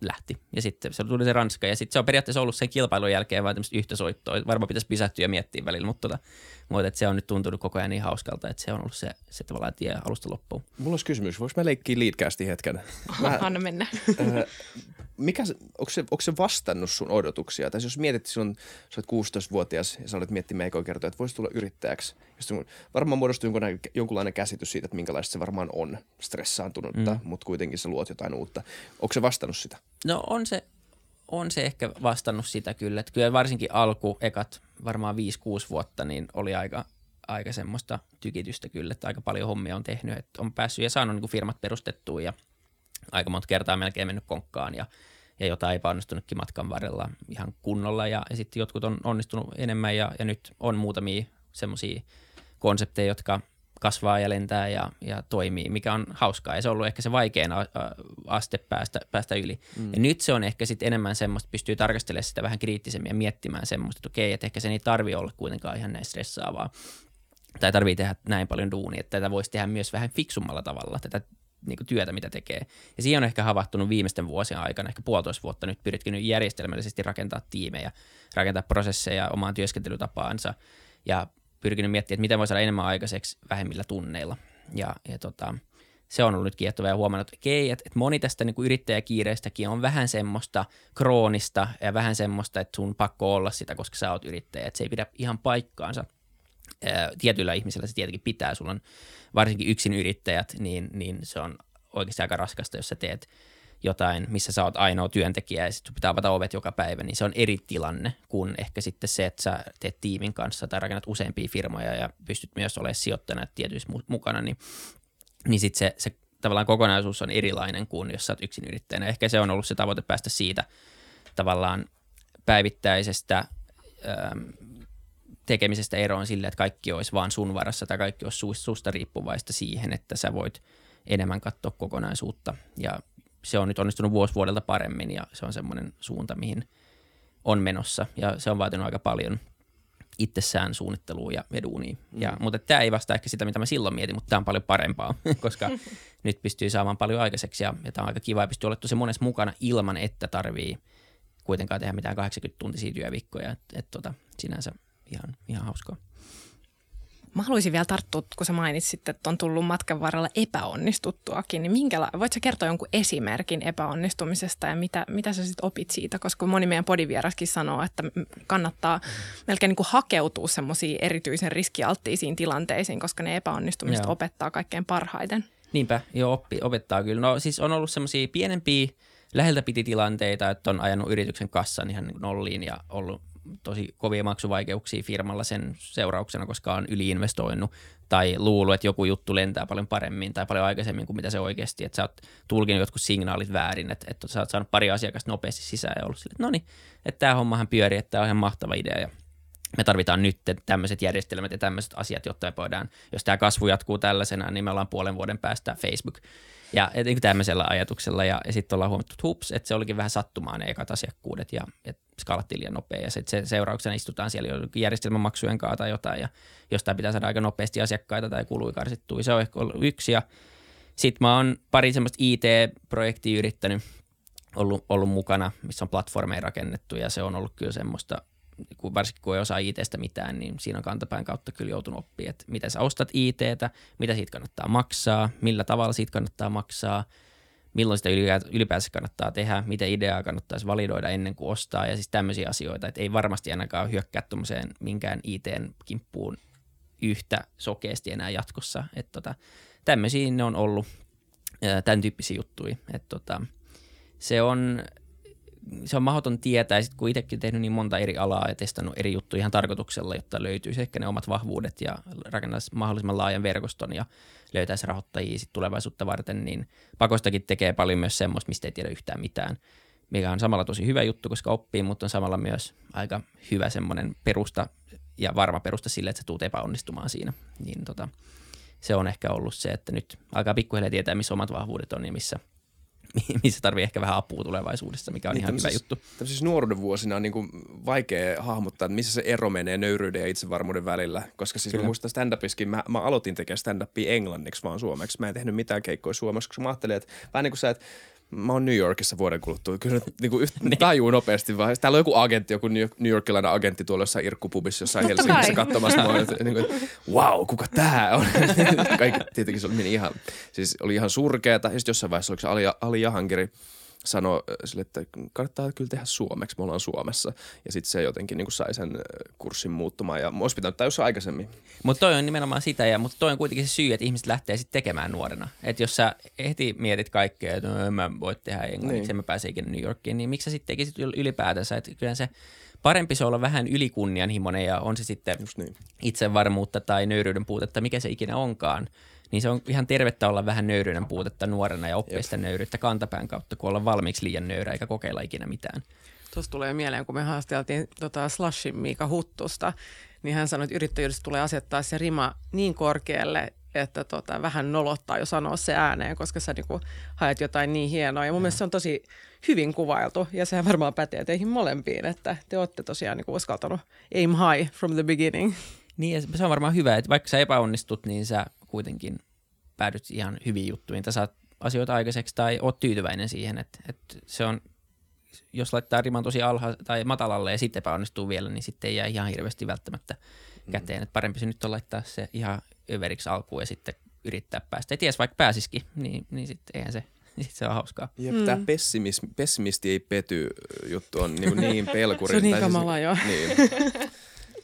lähti. Ja sitten se tuli se Ranska ja sitten se on periaatteessa ollut sen kilpailun jälkeen vain tämmöistä yhtä soittoa. Varmaan pitäisi pysähtyä ja miettiä välillä, mutta, tota, mutta että se on nyt tuntunut koko ajan niin hauskalta, että se on ollut se, se tavallaan tie alusta loppuun. Mulla olisi kysymys, voiko mä leikkiä Leadcastin hetken? Mä, (laughs) Anna mennä. Äh, (laughs) mikä, onko, se, onko se vastannut sun odotuksia? Tai jos mietit, sun, sä olet 16-vuotias ja sä olet miettimään ekoa kertoa, että voisi tulla yrittäjäksi. Sun, varmaan muodostuu jonkunlainen, jonkunlainen käsitys siitä, että minkälaista se varmaan on stressaantunutta, mm. mutta kuitenkin sä luot jotain uutta. Onko se vastannut sitä? No on se, on se ehkä vastannut sitä kyllä. Että kyllä varsinkin alku, ekat varmaan 5-6 vuotta, niin oli aika, aika semmoista tykitystä kyllä, että aika paljon hommia on tehnyt, että on päässyt ja saanut niin kuin firmat perustettua ja aika monta kertaa melkein mennyt konkkaan ja, ja jotain epäonnistunutkin matkan varrella ihan kunnolla ja, ja sitten jotkut on onnistunut enemmän ja, ja nyt on muutamia semmoisia konsepteja, jotka kasvaa ja lentää ja, ja toimii, mikä on hauskaa. Ja se on ollut ehkä se vaikein aste päästä, päästä yli. Mm. Ja nyt se on ehkä sitten enemmän semmoista, pystyy tarkastelemaan sitä vähän kriittisemmin ja miettimään semmoista, että okei, että ehkä se ei tarvi olla kuitenkaan ihan näin stressaavaa. Tai tarvii tehdä näin paljon duunia, että tätä voisi tehdä myös vähän fiksummalla tavalla, tätä niin kuin työtä, mitä tekee. Ja siihen on ehkä havahtunut viimeisten vuosien aikana, ehkä puolitoista vuotta nyt pyritkin järjestelmällisesti rakentaa tiimejä, rakentaa prosesseja omaan työskentelytapaansa ja pyrkinyt miettimään, että miten voisi saada enemmän aikaiseksi vähemmillä tunneilla. Ja, ja tota, se on ollut nyt kiehtova ja huomannut, että, että, että moni tästä niin yrittäjäkiireistäkin on vähän semmoista kroonista ja vähän semmoista, että sun pakko olla sitä, koska sä oot yrittäjä. Että se ei pidä ihan paikkaansa. Ää, tietyillä ihmisillä se tietenkin pitää. Sulla on varsinkin yksin yrittäjät, niin, niin se on oikeasti aika raskasta, jos sä teet – jotain, missä sä oot ainoa työntekijä ja sitten pitää avata ovet joka päivä, niin se on eri tilanne kuin ehkä sitten se, että sä teet tiimin kanssa tai rakennat useampia firmoja ja pystyt myös olemaan sijoittajana tietyissä mukana, niin, niin sitten se, se tavallaan kokonaisuus on erilainen kuin jos sä oot yksin yrittäjänä. Ehkä se on ollut se tavoite päästä siitä tavallaan päivittäisestä ähm, tekemisestä eroon sille, että kaikki olisi vaan sun varassa tai kaikki olisi susta riippuvaista siihen, että sä voit enemmän katsoa kokonaisuutta. Ja se on nyt onnistunut vuosi vuodelta paremmin ja se on semmoinen suunta, mihin on menossa ja se on vaatinut aika paljon itsessään suunnittelua ja, ja duunia. Mm. Ja, mutta tämä ei vastaa ehkä sitä, mitä mä silloin mietin, mutta tämä on paljon parempaa, (laughs) koska (laughs) nyt pystyy saamaan paljon aikaiseksi ja, ja tämä on aika kiva ja pystyy olemaan tosi monessa mukana ilman, että tarvii kuitenkaan tehdä mitään 80-tuntisia työviikkoja. Että et, tota, sinänsä ihan, ihan hauskaa. Mä haluaisin vielä tarttua, kun sä mainitsit, että on tullut matkan varrella epäonnistuttuakin, niin minkäla- voit sä kertoa jonkun esimerkin epäonnistumisesta ja mitä, mitä sä sitten opit siitä? Koska moni meidän podivieraskin sanoo, että kannattaa melkein niin kuin hakeutua semmoisiin erityisen riskialttiisiin tilanteisiin, koska ne epäonnistumiset Joo. opettaa kaikkein parhaiten. Niinpä, joo, oppi, opettaa kyllä. No siis on ollut semmoisia pienempiä läheltä piti tilanteita, että on ajanut yrityksen kassan ihan nolliin ja ollut tosi kovia maksuvaikeuksia firmalla sen seurauksena, koska on yliinvestoinut tai luullut, että joku juttu lentää paljon paremmin tai paljon aikaisemmin kuin mitä se oikeasti, että sä oot tulkinut jotkut signaalit väärin, että, että sä oot saanut pari asiakasta nopeasti sisään ja ollut sille, että no niin, että tämä hommahan pyörii, että tämä on ihan mahtava idea ja me tarvitaan nyt tämmöiset järjestelmät ja tämmöiset asiat, jotta voidaan, jos tämä kasvu jatkuu tällaisena, niin me ollaan puolen vuoden päästä Facebook ja niin tämmöisellä ajatuksella. Ja, ja sitten ollaan huomattu, että hups, että se olikin vähän sattumaa ne ekat asiakkuudet ja että skalattiin liian nopea. Ja sitten se seurauksena istutaan siellä järjestelmämaksujen kanssa tai jotain ja jostain pitää saada aika nopeasti asiakkaita tai kului karsittua. Se on ehkä ollut yksi. Ja sitten mä oon pari semmoista IT-projektia yrittänyt ollut, ollut mukana, missä on platformeja rakennettu ja se on ollut kyllä semmoista kun varsinkin kun ei osaa ITstä mitään, niin siinä on kantapään kautta kyllä joutunut oppimaan, että miten sä ostat ITtä, mitä siitä kannattaa maksaa, millä tavalla siitä kannattaa maksaa, milloin sitä ylipäänsä kannattaa tehdä, miten ideaa kannattaisi validoida ennen kuin ostaa ja siis tämmöisiä asioita, että ei varmasti ainakaan hyökkää tuommoiseen minkään IT-kimppuun yhtä sokeasti enää jatkossa, että tota, tämmöisiä ne on ollut, tämän tyyppisiä juttuja, että tota, se on se on mahdoton tietää, ja sitten kun itsekin tehnyt niin monta eri alaa ja testannut eri juttuja ihan tarkoituksella, jotta löytyisi ehkä ne omat vahvuudet ja rakentaisi mahdollisimman laajan verkoston ja löytäisi rahoittajia sit tulevaisuutta varten, niin pakostakin tekee paljon myös semmoista, mistä ei tiedä yhtään mitään, mikä on samalla tosi hyvä juttu, koska oppii, mutta on samalla myös aika hyvä semmoinen perusta ja varma perusta sille, että sä tuut epäonnistumaan siinä. Niin tota, se on ehkä ollut se, että nyt alkaa pikkuhiljaa tietää, missä omat vahvuudet on ja missä – missä tarvii ehkä vähän apua tulevaisuudessa, mikä on niin, ihan hyvä juttu. Tämmöisissä nuoruuden vuosina on niin kuin vaikea hahmottaa, että missä se ero menee nöyryyden ja itsevarmuuden välillä. Koska siis Kyllä. mä muistan stand-upiskin, mä, mä aloitin tekemään stand-upia englanniksi vaan suomeksi. Mä en tehnyt mitään keikkoja suomeksi, koska mä ajattelin, että vähän niin kuin sä, että mä oon New Yorkissa vuoden kuluttua. Kyllä nyt niin kuin yhtä, niin. tajuu nopeasti vaan. Täällä on joku agentti, joku New Yorkilainen agentti tuolla jossain irkkupubissa jossain Totta Helsingissä kai. katsomassa. Mä (laughs) että, niin kuin, wow, kuka tää on? (laughs) Kaikki, tietenkin se oli, ihan, siis oli ihan surkeata. Ja sitten jossain vaiheessa oliko se Ali, Ali Jahangiri – sanoi äh, sille, että kannattaa kyllä tehdä suomeksi, me ollaan Suomessa. Ja sitten se jotenkin niin sai sen äh, kurssin muuttumaan ja olisi pitänyt jossain aikaisemmin. Mutta toi on nimenomaan sitä, ja, mutta toi on kuitenkin se syy, että ihmiset lähtee sitten tekemään nuorena. Että jos sä heti mietit kaikkea, että no, mä voi tehdä englanniksi, niin. mä pääse ikinä New Yorkiin, niin miksi sä sitten tekisit ylipäätänsä, että kyllä se parempi se olla vähän ylikunnianhimoinen ja on se sitten niin. itsevarmuutta tai nöyryyden puutetta, mikä se ikinä onkaan – niin se on ihan tervettä olla vähän nöyryyden puutetta nuorena ja oppia sitä nöyryyttä kantapään kautta, kun olla valmiiksi liian nöyrä eikä kokeilla ikinä mitään. Tuossa tulee mieleen, kun me haasteltiin tota Slashin Miika Huttusta, niin hän sanoi, että yrittäjyydessä tulee asettaa se rima niin korkealle, että tota, vähän nolottaa jo sanoa se ääneen, koska sä niinku haet jotain niin hienoa. Ja mun mielestä se on tosi hyvin kuvailtu, ja sehän varmaan pätee teihin molempiin, että te olette tosiaan niinku uskaltanut aim high from the beginning. Niin, se on varmaan hyvä, että vaikka sä epäonnistut, niin sä kuitenkin päädyt ihan hyviin juttuihin tai saat asioita aikaiseksi tai oot tyytyväinen siihen, että, että se on, jos laittaa riman tosi alha tai matalalle ja sitten epäonnistuu vielä, niin sitten ei jää ihan hirveästi välttämättä mm. käteen. Että parempi se nyt on laittaa se ihan överiksi alkuun ja sitten yrittää päästä. Ja ties vaikka pääsisikin, niin, niin sitten eihän se (laughs) sitten se on hauskaa. Jep, mm. tämä pessimis, pessimisti ei pety juttu on (laughs) niin, niin pelkurin. se on niin kamala, siis, joo. Niin. (laughs)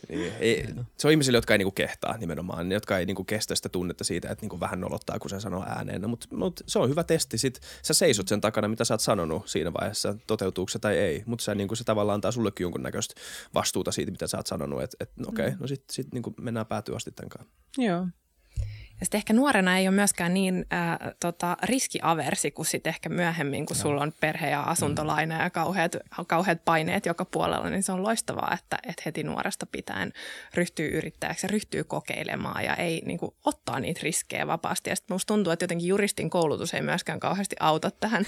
Niin, ei, se on ihmisille, jotka ei niinku kehtaa nimenomaan, jotka ei niinku kestä sitä tunnetta siitä, että niinku vähän nolottaa, kun se sanoo ääneen. No, Mutta mut se on hyvä testi. Sit sä seisot sen takana, mitä sä oot sanonut siinä vaiheessa, toteutuuko se tai ei. Mutta se, niinku, se tavallaan antaa sullekin jonkunnäköistä vastuuta siitä, mitä sä oot sanonut. Että et, no okei, okay, mm. no sitten sit, niinku mennään päätyä asti tämän kanssa. Joo. Ja sitten ehkä nuorena ei ole myöskään niin ää, tota, riskiaversi kuin sitten ehkä myöhemmin, kun no. sulla on perhe ja asuntolaina ja kauheat, kauheat paineet joka puolella, niin se on loistavaa, että, että heti nuoresta pitäen ryhtyy yrittäjäksi ja ryhtyy kokeilemaan ja ei niin kuin, ottaa niitä riskejä vapaasti. Ja sitten musta tuntuu, että jotenkin juristin koulutus ei myöskään kauheasti auta tähän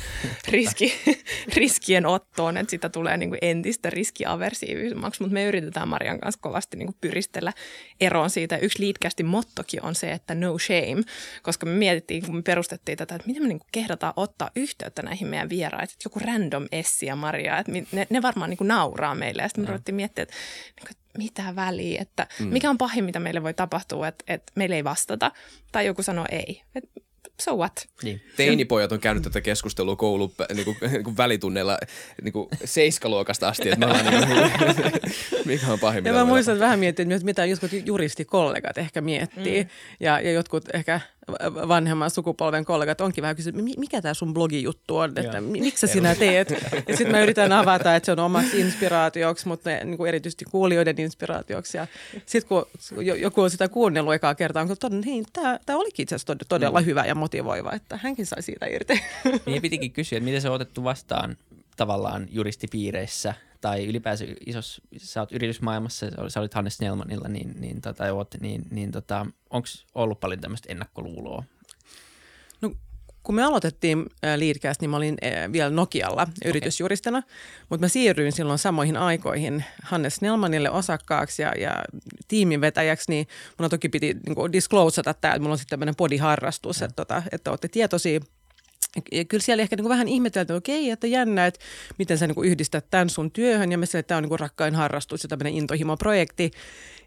riski, (laughs) riskien ottoon, että sitä tulee niin kuin entistä riskiaversiivisemmaksi, mutta me yritetään Marian kanssa kovasti niin kuin pyristellä eroon siitä. Yksi liitkästi mottokin on se, että no shame, koska me mietittiin, kun me perustettiin tätä, että miten me niin kuin kehdataan ottaa yhteyttä näihin meidän vieraisiin, että joku random Essi ja Maria, että ne, ne varmaan niin kuin nauraa meille. Ja sitten me mm. ruvettiin miettiä, että, niin kuin, mitä väliä, että mm. mikä on pahin, mitä meille voi tapahtua, että, että meille ei vastata tai joku sanoo ei. Että so what? Niin. Teinipojat on käynyt tätä keskustelua koulun niin kuin, niin kuin välitunneilla niin kuin seiskaluokasta asti, että me ollaan niin kuin, mikä on pahin. Ja mä muistan, että vähän miettiä, että mitä jotkut juristikollegat ehkä miettii mm. ja, ja jotkut ehkä vanhemman sukupolven kollegat onkin vähän kysynyt, mikä tämä sun blogijuttu on, että miksi sinä teet? Ja sitten mä yritän avata, että se on omaksi inspiraatioksi, mutta ne, niin kuin erityisesti kuulijoiden inspiraatioksi. Ja sitten kun joku on sitä kuunnellut ekaa kertaa, on todennut, niin tämä, tämä olikin itse asiassa todella mm. hyvä ja motivoiva, että hänkin sai siitä irti. Niin pitikin kysyä, että miten se on otettu vastaan tavallaan juristipiireissä tai ylipäänsä isos, sä oot yritysmaailmassa, sä olit Hannes Snellmanilla, niin, niin, tota, oot, niin, niin tota, onko ollut paljon tämmöistä ennakkoluuloa? No kun me aloitettiin Leadcast, niin mä olin vielä Nokialla okay. yritysjuristina, mutta mä siirryin silloin samoihin aikoihin Hannes Snellmanille osakkaaksi ja, ja tiiminvetäjäksi, niin mun toki piti niin disclosata tämä, että mulla on sitten tämmöinen podiharrastus, että, tota, että olette tietoisia ja kyllä siellä ehkä niin vähän ihmeteltiin, että okei, että jännä, että miten sä niin yhdistät tämän sun työhön. Ja me että tämä on niin rakkain harrastus ja tämmöinen intohimo-projekti.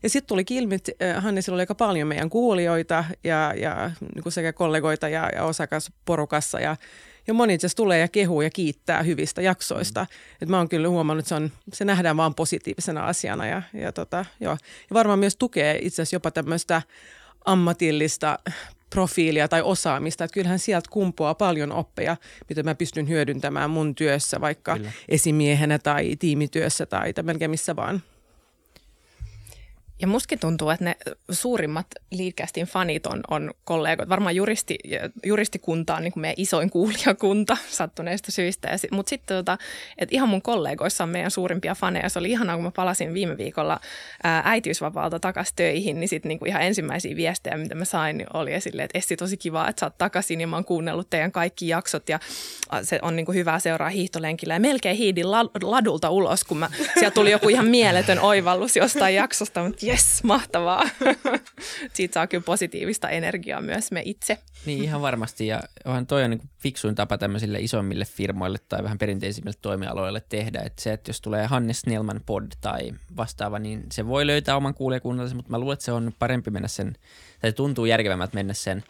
Ja sitten tuli ilmi, että äh, Hannesilla oli aika paljon meidän kuulijoita ja, ja niin sekä kollegoita ja, ja osakasporukassa. Ja, ja moni itse tulee ja kehuu ja kiittää hyvistä jaksoista. Mm. Et mä oon kyllä huomannut, että se, on, se nähdään vaan positiivisena asiana. Ja, ja, tota, joo. ja varmaan myös tukee itse asiassa jopa tämmöistä ammatillista profiilia tai osaamista. Että kyllähän sieltä kumpuaa paljon oppeja, mitä mä pystyn hyödyntämään mun työssä, vaikka Kyllä. esimiehenä tai tiimityössä tai, melkein missä vaan. Ja mustakin tuntuu, että ne suurimmat Leadcastin fanit on, on kollegot. Varmaan juristi, juristikunta on niin kuin meidän isoin kuulijakunta (laughs) sattuneista syistä. Mutta sitten tota, ihan mun kollegoissa on meidän suurimpia faneja. Se oli ihanaa, kun mä palasin viime viikolla äitiysvapaalta takaisin töihin, niin sitten niin ihan ensimmäisiä viestejä, mitä mä sain, niin oli esille, että Essi, tosi kiva, että sä oot takaisin ja mä oon kuunnellut teidän kaikki jaksot ja se on niin kuin hyvä seuraa hiihtolenkillä. Ja melkein hiidin ladulta ulos, kun mä, sieltä tuli joku ihan mieletön oivallus jostain jaksosta, mutta Yes, mahtavaa. (laughs) Siitä saa kyllä positiivista energiaa myös me itse. Niin ihan varmasti ja onhan toi on niin fiksuin tapa tämmöisille isommille firmoille tai vähän perinteisimmille toimialoille tehdä. Että se, että jos tulee Hannes Snellman pod tai vastaava, niin se voi löytää oman kuulijakunnallensa, mutta mä luulen, että se on parempi mennä sen, tai se tuntuu järkevämmältä mennä sen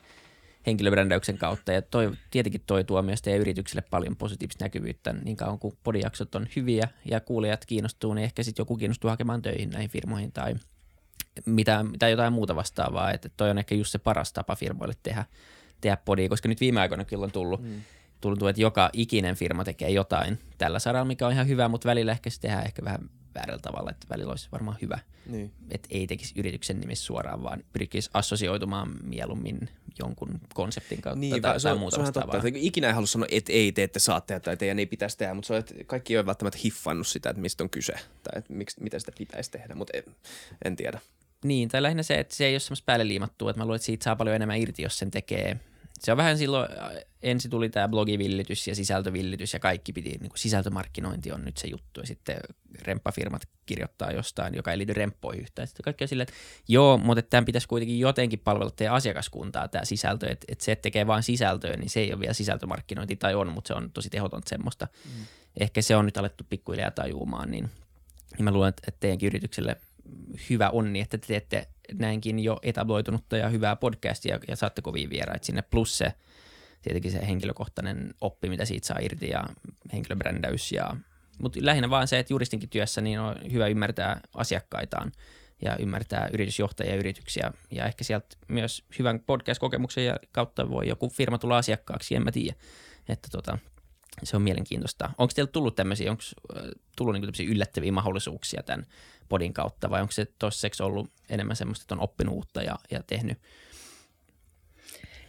henkilöbrändäyksen kautta. Ja toi, tietenkin toi tuo myös teidän yritykselle paljon positiivista näkyvyyttä. Niin kauan kuin podijaksot on hyviä ja kuulijat kiinnostuu, niin ehkä sitten joku kiinnostuu hakemaan töihin näihin firmoihin tai – mitä, mitä jotain muuta vastaavaa. Että toi on ehkä just se paras tapa firmoille tehdä, tehdä podia, koska nyt viime aikoina kyllä on tullut, mm. tullut, että joka ikinen firma tekee jotain tällä saralla, mikä on ihan hyvä, mutta välillä ehkä se tehdään ehkä vähän väärällä tavalla, että välillä olisi varmaan hyvä, niin. että ei tekisi yrityksen nimissä suoraan, vaan pyrkisi assosioitumaan mieluummin jonkun konseptin kautta niin, tai, tai muuta se vastaavaa. Totta, ikinä ei halua sanoa, että ei, te ette saa tehdä tai teidän ei pitäisi tehdä, mutta se on, että kaikki ei ole välttämättä hiffannut sitä, että mistä on kyse tai että miksi, mitä sitä pitäisi tehdä, mutta en, en tiedä. Niin, tai lähinnä se, että se ei ole semmoista päälle liimattua, että mä luulen, että siitä saa paljon enemmän irti, jos sen tekee. Se on vähän silloin, ensi tuli tämä blogivillitys ja sisältövillitys ja kaikki piti, niin kuin sisältömarkkinointi on nyt se juttu ja sitten remppafirmat kirjoittaa jostain, joka ei liity remppoihin yhtään. Sitten kaikki on silleen, että joo, mutta tämän pitäisi kuitenkin jotenkin palvella teidän asiakaskuntaa tämä sisältö, että, että se, että tekee vain sisältöä, niin se ei ole vielä sisältömarkkinointi tai on, mutta se on tosi tehotonta semmoista. Mm. Ehkä se on nyt alettu pikkuhiljaa tajuumaan, niin, niin mä luulen, että, teidänkin yritykselle – hyvä onni, että te teette näinkin jo etabloitunutta ja hyvää podcastia ja saatte kovia vieraita sinne. Plus se tietenkin se henkilökohtainen oppi, mitä siitä saa irti ja henkilöbrändäys. Ja, mutta lähinnä vaan se, että juristinkin työssä niin on hyvä ymmärtää asiakkaitaan ja ymmärtää yritysjohtajia ja yrityksiä. Ja ehkä sieltä myös hyvän podcast-kokemuksen kautta voi joku firma tulla asiakkaaksi, en mä tiedä. Että tota, se on mielenkiintoista. Onko teillä tullut tämmöisiä, onko tullut niin yllättäviä mahdollisuuksia tämän podin kautta vai onko se toiseksi ollut enemmän semmoista, että on oppinut uutta ja, ja tehnyt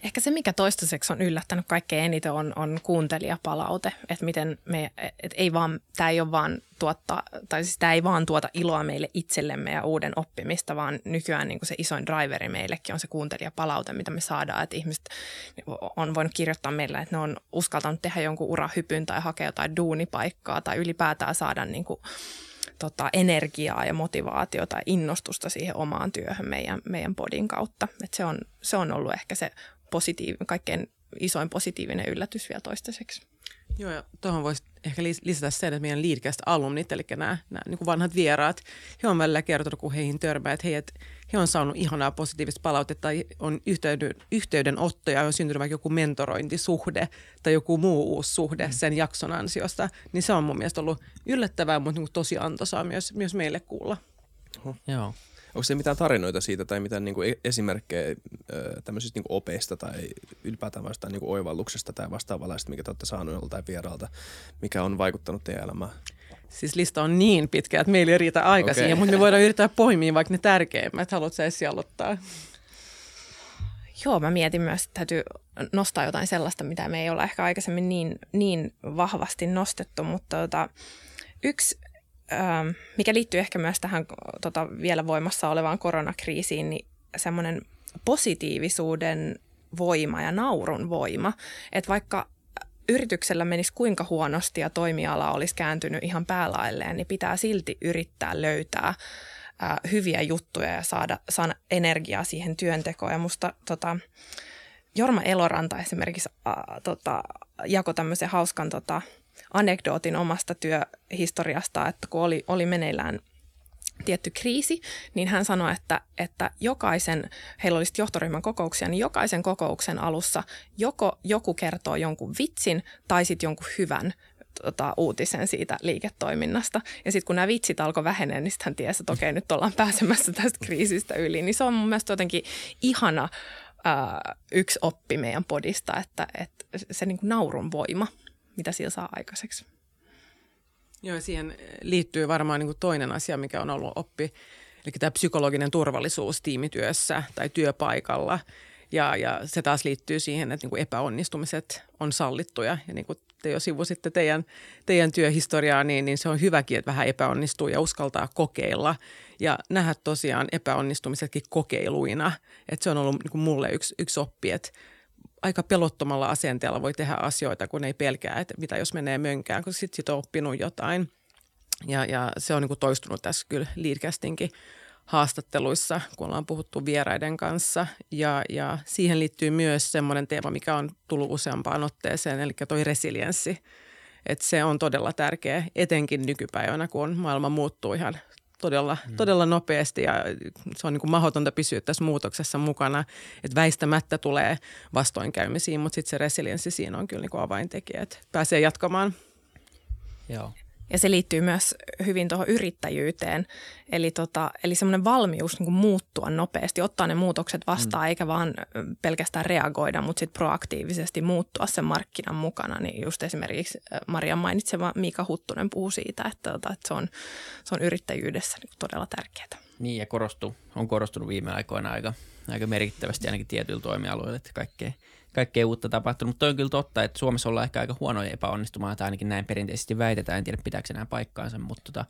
Ehkä se, mikä toistaiseksi on yllättänyt kaikkein eniten, on, on kuuntelijapalaute. Että miten me, et ei vaan, tämä ei ole vaan tuottaa, tai siis tämä ei vaan tuota iloa meille itsellemme ja uuden oppimista, vaan nykyään niin kuin se isoin driveri meillekin on se kuuntelijapalaute, mitä me saadaan. Että ihmiset on voinut kirjoittaa meille, että ne on uskaltanut tehdä jonkun urahypyn tai hakea jotain duunipaikkaa tai ylipäätään saada niin kuin, tota, energiaa ja motivaatiota ja innostusta siihen omaan työhön meidän, meidän podin kautta. Et se, on, se on ollut ehkä se positiiv- kaikkein isoin positiivinen yllätys vielä toistaiseksi. Joo, ja tuohon voisi ehkä lisätä sen, että meidän Leadcast-alumnit, eli nämä, nämä niin kuin vanhat vieraat, he on välillä kertonut, kun heihin törmää, että he, että he on saanut ihanaa positiivista palautetta tai on yhteyden, yhteydenottoja, on syntynyt vaikka joku mentorointisuhde tai joku muu uusi suhde mm. sen jakson ansiosta, niin se on mun mielestä ollut yllättävää, mutta niin kuin tosi antoisaa myös, myös meille kuulla. Oho. Joo. Onko se mitään tarinoita siitä tai mitään niin kuin e- esimerkkejä tämmöisistä niin kuin opeista tai ylipäätään vastaan niin kuin oivalluksesta tai vastaavalaista, mikä te olette saaneet joltain vieraalta, mikä on vaikuttanut teidän elämään? Siis lista on niin pitkä, että meillä ei riitä aika okay. siihen, mutta me voidaan yrittää poimia vaikka ne tärkeimmät. Haluatko sä aloittaa? Joo, mä mietin myös, että täytyy nostaa jotain sellaista, mitä me ei olla ehkä aikaisemmin niin, niin vahvasti nostettu, mutta tota, yksi mikä liittyy ehkä myös tähän tota, vielä voimassa olevaan koronakriisiin, niin semmoinen positiivisuuden voima ja naurun voima. Että vaikka yrityksellä menisi kuinka huonosti ja toimiala olisi kääntynyt ihan päälailleen, niin pitää silti yrittää löytää ää, hyviä juttuja ja saada, saada energiaa siihen työntekoon. Ja musta tota, Jorma Eloranta esimerkiksi ää, tota, jako tämmöisen hauskan tota, anekdootin omasta työhistoriasta, että kun oli, oli meneillään tietty kriisi, niin hän sanoi, että, että jokaisen, heillä olisi johtoryhmän kokouksia, niin jokaisen kokouksen alussa joko joku kertoo jonkun vitsin tai sitten jonkun hyvän tota, uutisen siitä liiketoiminnasta. Ja sitten kun nämä vitsit alkoi vähenee, niin sitten hän tiesi, että okei, nyt ollaan pääsemässä tästä kriisistä yli. Niin se on mun mielestä jotenkin ihana ää, yksi oppi meidän podista, että, että se niin kuin naurun voima, mitä sillä saa aikaiseksi. Joo, siihen liittyy varmaan niin toinen asia, mikä on ollut oppi, eli tämä psykologinen turvallisuus tiimityössä tai työpaikalla. Ja, ja se taas liittyy siihen, että niin epäonnistumiset on sallittuja. Ja niin kuin te jo sivusitte teidän, teidän työhistoriaa, niin, niin se on hyväkin, että vähän epäonnistuu ja uskaltaa kokeilla. Ja nähdä tosiaan epäonnistumisetkin kokeiluina. Että se on ollut niin kuin mulle yksi, yksi oppi, että aika pelottomalla asenteella voi tehdä asioita, kun ei pelkää, että mitä jos menee mönkään, kun sitten sit on oppinut jotain. Ja, ja se on niin kuin toistunut tässä kyllä Leadcastinkin haastatteluissa, kun ollaan puhuttu vieraiden kanssa. Ja, ja siihen liittyy myös semmoinen teema, mikä on tullut useampaan otteeseen, eli toi resilienssi. Et se on todella tärkeä, etenkin nykypäivänä, kun maailma muuttuu ihan todella, mm. todella nopeasti ja se on niin kuin mahdotonta pysyä tässä muutoksessa mukana. Että väistämättä tulee vastoinkäymisiin, mutta sitten se resilienssi siinä on kyllä niin kuin avaintekijä, että pääsee jatkamaan. Joo. Ja se liittyy myös hyvin tuohon yrittäjyyteen. Eli, tota, eli semmoinen valmius niin kuin muuttua nopeasti, ottaa ne muutokset vastaan, mm. eikä vaan pelkästään reagoida, mutta sitten proaktiivisesti muuttua sen markkinan mukana. Niin just esimerkiksi Maria mainitsema Miika Huttunen puhuu siitä, että, tota, että se, on, se on yrittäjyydessä niin todella tärkeää. Niin ja korostuu, on korostunut viime aikoina aika, aika merkittävästi ainakin tietyillä toimialoilla, että kaikkea – kaikkea uutta tapahtunut, mutta on kyllä totta, että Suomessa ollaan ehkä aika huonoja epäonnistumaan, tai ainakin näin perinteisesti väitetään, en tiedä pitääkö enää paikkaansa, mutta, tota,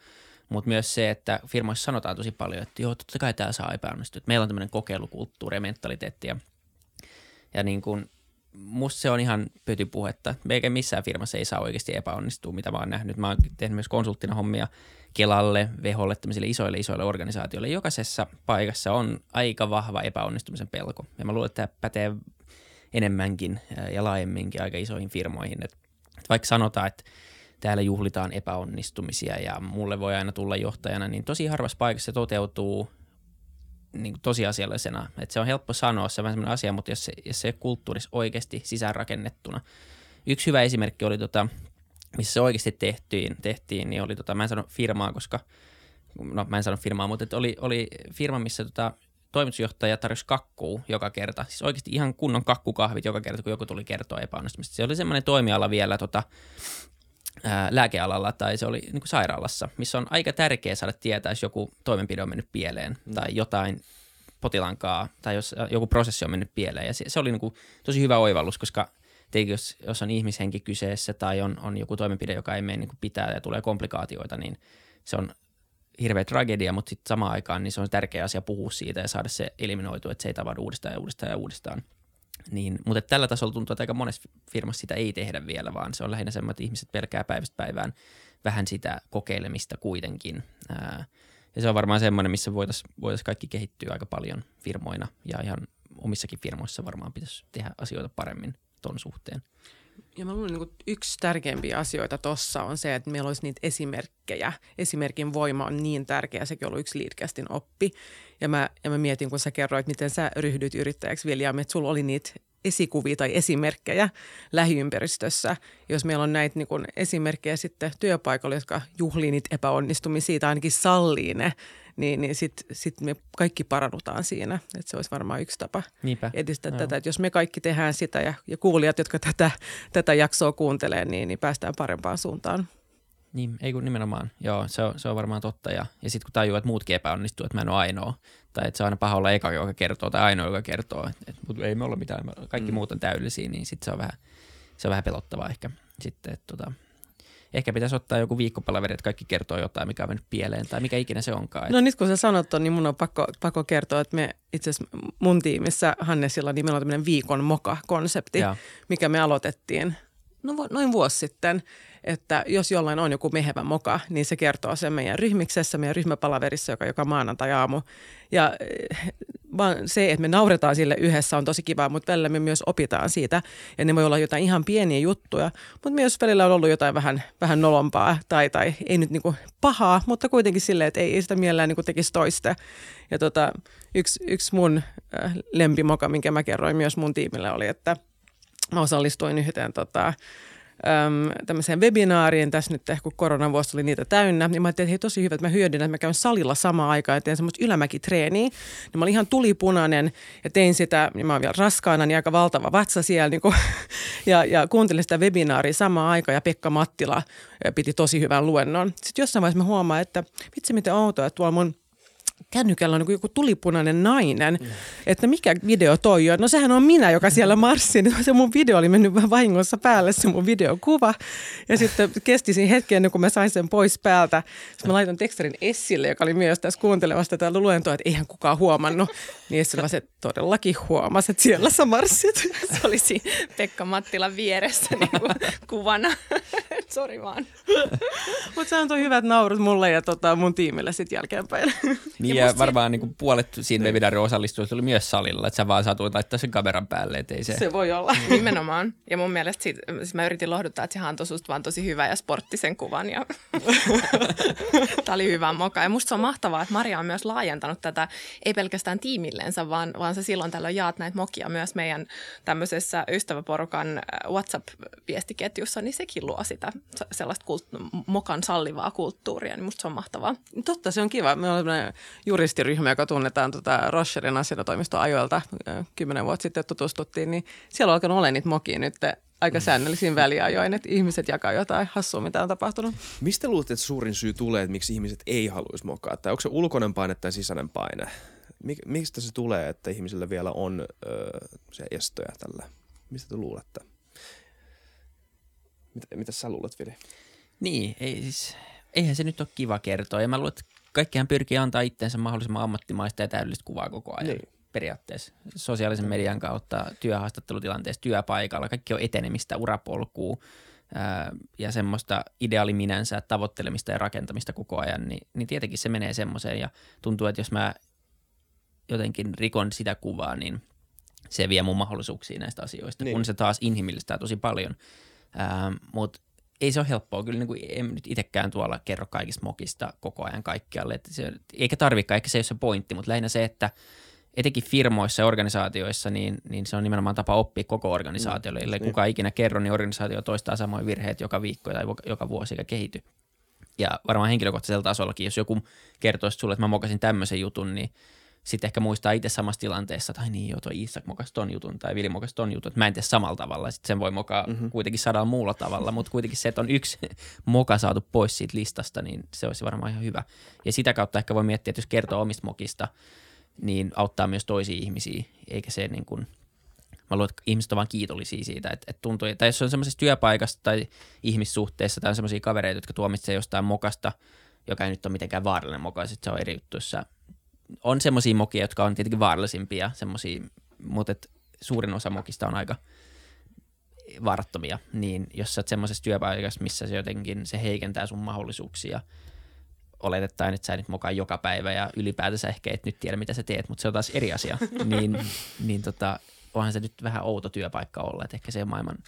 mutta myös se, että firmoissa sanotaan tosi paljon, että joo, totta kai tämä saa epäonnistua, meillä on tämmöinen kokeilukulttuuri ja mentaliteetti, ja, ja niin kuin, musta se on ihan pötypuhetta. Eikä missään firmassa ei saa oikeasti epäonnistua, mitä mä oon nähnyt. Mä oon tehnyt myös konsulttina hommia Kelalle, Veholle, tämmöisille isoille isoille organisaatioille. Jokaisessa paikassa on aika vahva epäonnistumisen pelko. Ja mä luulen, että tämä pätee enemmänkin ja laajemminkin aika isoihin firmoihin. Et, vaikka sanotaan, että täällä juhlitaan epäonnistumisia ja mulle voi aina tulla johtajana, niin tosi harvassa paikassa se toteutuu niin kuin tosiasiallisena. Et se on helppo sanoa, se on vähän sellainen asia, mutta jos se, jos se kulttuurissa oikeasti sisäänrakennettuna. Yksi hyvä esimerkki oli, tota, missä se oikeasti tehtiin, tehtiin niin oli, tota, mä en sano firmaa, koska, no mä en sano firmaa, mutta oli, oli firma, missä tota, toimitusjohtaja tarjosi kakkuu joka kerta. Siis oikeasti ihan kunnon kakkukahvit joka kerta, kun joku tuli kertoa epäonnistumista. Se oli semmoinen toimiala vielä tota, ää, lääkealalla tai se oli niin kuin sairaalassa, missä on aika tärkeää saada tietää, jos joku toimenpide on mennyt pieleen mm. tai jotain potilankaa tai jos joku prosessi on mennyt pieleen. Ja se, se oli niin kuin tosi hyvä oivallus, koska jos, jos on ihmishenki kyseessä tai on, on joku toimenpide, joka ei mene niin kuin pitää ja tulee komplikaatioita, niin se on hirveä tragedia, mutta sitten samaan aikaan niin se on tärkeä asia puhua siitä ja saada se eliminoitua, että se ei tapahdu uudestaan ja uudestaan ja uudestaan. Niin, mutta tällä tasolla tuntuu, että aika monessa firmassa sitä ei tehdä vielä, vaan se on lähinnä semmoinen, että ihmiset pelkää päivästä päivään vähän sitä kokeilemista kuitenkin. Ää, ja se on varmaan semmoinen, missä voitaisiin voitais kaikki kehittyä aika paljon firmoina ja ihan omissakin firmoissa varmaan pitäisi tehdä asioita paremmin ton suhteen. Ja mä luulen, että yksi tärkeimpiä asioita tuossa on se, että meillä olisi niitä esimerkkejä. Esimerkin voima on niin tärkeä, sekin on ollut yksi Leadcastin oppi. Ja mä, ja mä mietin, kun sä kerroit, miten sä ryhdyit yrittäjäksi, William, että sulla oli niitä esikuvia tai esimerkkejä lähiympäristössä. Jos meillä on näitä niin esimerkkejä sitten työpaikalla, jotka juhlii niitä epäonnistumisia tai ainakin sallii ne, niin, niin sitten sit me kaikki parannutaan siinä. Että se olisi varmaan yksi tapa Niinpä. edistää no. tätä. Että jos me kaikki tehdään sitä ja, ja kuulijat, jotka tätä, tätä jaksoa kuuntelee, niin, niin päästään parempaan suuntaan. Niin, ei kun nimenomaan. Joo, se on, se on varmaan totta. Ja, ja sitten kun tajuu, että muutkin epäonnistuu, että mä en ole ainoa. Tai että se on aina paha olla eka, joka kertoo, tai ainoa, joka kertoo. Että, mutta ei me olla mitään, kaikki mm. muut on täydellisiä, niin sitten se on vähän, se on vähän pelottavaa ehkä. Sitten, että tota, ehkä pitäisi ottaa joku viikkopalaveri, että kaikki kertoo jotain, mikä on mennyt pieleen tai mikä ikinä se onkaan. No nyt kun sä sanot niin mun on pakko, pakko kertoa, että me itse asiassa mun tiimissä Hannesilla, niin meillä on tämmöinen viikon moka-konsepti, mikä me aloitettiin no, noin vuosi sitten että jos jollain on joku mehevä moka, niin se kertoo sen meidän ryhmiksessä, meidän ryhmäpalaverissa, joka joka maanantai-aamu. Ja eh, vaan se, että me nauretaan sille yhdessä on tosi kiva, mutta välillä me myös opitaan siitä. Ja ne voi olla jotain ihan pieniä juttuja, mutta myös välillä on ollut jotain vähän, vähän nolompaa tai, tai ei nyt niinku pahaa, mutta kuitenkin silleen, että ei, ei sitä mielellään niinku tekisi toista. Ja tota, yksi, yksi mun äh, lempimoka, minkä mä kerroin myös mun tiimille oli, että mä osallistuin yhteen tota, äm, tämmöiseen webinaariin tässä nyt, kun koronavuosi oli niitä täynnä. Ja mä ajattelin, että hei tosi hyvä, että mä hyödynnän, että mä käyn salilla samaan aikaan ja teen semmoista ylämäkitreeniä. Niin mä olin ihan tulipunainen ja tein sitä, niin mä oon vielä raskaana, niin aika valtava vatsa siellä. Niin kuin, (laughs) ja, ja kuuntelin sitä webinaaria samaan aikaan ja Pekka Mattila piti tosi hyvän luennon. Sitten jossain vaiheessa mä huomaan, että vitsi miten outoa, että tuolla mun kännykällä on niin joku tulipunainen nainen, mm. että mikä video toi on. No sehän on minä, joka siellä marssin. (laughs) Se mun video oli mennyt vähän vahingossa päälle, se mun videokuva. Ja sitten kesti siinä hetken, kun mä sain sen pois päältä. Sitten mä laitoin tekstarin Essille, joka oli myös tässä kuuntelemassa tätä luentoa, että eihän kukaan huomannut. Niin Essille se todellakin huomasi, että siellä sä marssit. (laughs) Se olisi Pekka Mattilan vieressä niin kuin kuvana. (laughs) Sori vaan. Mutta se antoi hyvät naurut mulle ja tota, mun tiimille sitten jälkeenpäin. Niin ja, ja varmaan niin kuin puolet siinä niin. webinaarin osallistujista oli myös salilla, että sä vaan satuit laittaa sen kameran päälle, että ei se... Se voi olla. Nimenomaan. Ja mun mielestä siitä, siis mä yritin lohduttaa, että sehän antoi susta vaan tosi hyvä ja sporttisen kuvan. Ja... (laughs) Tämä oli hyvä moka. Ja musta se on mahtavaa, että Maria on myös laajentanut tätä, ei pelkästään tiimillensä, vaan, vaan se silloin tällöin jaat näitä mokia myös meidän tämmöisessä ystäväporukan äh, WhatsApp-viestiketjussa, niin sekin luo sitä sellaista kult- mokan sallivaa kulttuuria, niin musta se on mahtavaa. Totta, se on kiva. Me olemme juristiryhmä, joka tunnetaan tota Rocherin asianatoimiston ajoilta, kymmenen vuotta sitten tutustuttiin, niin siellä on alkanut olla niitä mokia nyt aika mm. säännöllisiin väliajoin, että ihmiset jakaa jotain hassua, mitä on tapahtunut. Mistä luulet, että suurin syy tulee, että miksi ihmiset ei haluaisi mokaa? Tai onko se ulkoinen paine tai sisäinen paine? Mik, mistä se tulee, että ihmisillä vielä on öö, se estoja tällä? Mistä te luulette? Mitä, mitä sä luulet, Vili? Niin, ei siis, eihän se nyt ole kiva kertoa. Ja mä luulen, että kaikkihan pyrkii antaa itseensä mahdollisimman ammattimaista ja täydellistä kuvaa koko ajan. Niin. Periaatteessa sosiaalisen median kautta, työhaastattelutilanteessa, työpaikalla, kaikki on etenemistä, urapolkua ää, ja semmoista ideaaliminänsä tavoittelemista ja rakentamista koko ajan, niin, niin tietenkin se menee semmoiseen ja tuntuu, että jos mä jotenkin rikon sitä kuvaa, niin se vie mun mahdollisuuksia näistä asioista, niin. kun se taas inhimillistää tosi paljon. Mutta ei se ole helppoa. Kyllä niin kuin, en nyt itsekään tuolla kerro kaikista mokista koko ajan kaikkialle. Että se, eikä tarvikaan, eikä se ole se pointti, mutta lähinnä se, että etenkin firmoissa ja organisaatioissa, niin, niin se on nimenomaan tapa oppia koko organisaatiolle. Mm, Eli niin. kuka ikinä kerro, niin organisaatio toistaa samoin virheet joka viikko tai joka vuosi eikä kehity. Ja varmaan henkilökohtaisella tasollakin, jos joku kertoisi sulle, että mä mokasin tämmöisen jutun, niin – sitten ehkä muistaa itse samassa tilanteessa, että ai niin joo, toi Isak mokas ton jutun tai Vili mokas ton jutun, että mä en tee samalla tavalla. Sitten sen voi mokaa mm-hmm. kuitenkin sadalla muulla tavalla, mutta kuitenkin se, että on yksi (laughs) moka saatu pois siitä listasta, niin se olisi varmaan ihan hyvä. Ja sitä kautta ehkä voi miettiä, että jos kertoo omista mokista, niin auttaa myös toisia ihmisiä, eikä se niin kuin, mä luulen, että ihmiset ovat vaan kiitollisia siitä, että, että tuntuu, tai jos on semmoisessa työpaikassa tai ihmissuhteessa tai on semmoisia kavereita, jotka tuomitsee jostain mokasta, joka ei nyt ole mitenkään vaarallinen moka, sitten se on eri juttu, on semmoisia mokia, jotka on tietenkin vaarallisimpia, semmoisia, mutta et suurin osa mokista on aika varattomia, niin jos sä oot semmoisessa työpaikassa, missä se jotenkin se heikentää sun mahdollisuuksia, oletettaen, että sä nyt mokaa joka päivä ja ylipäätänsä ehkä et nyt tiedä, mitä sä teet, mutta se on taas eri asia, (laughs) niin, niin tota, onhan se nyt vähän outo työpaikka olla, että ehkä se on maailman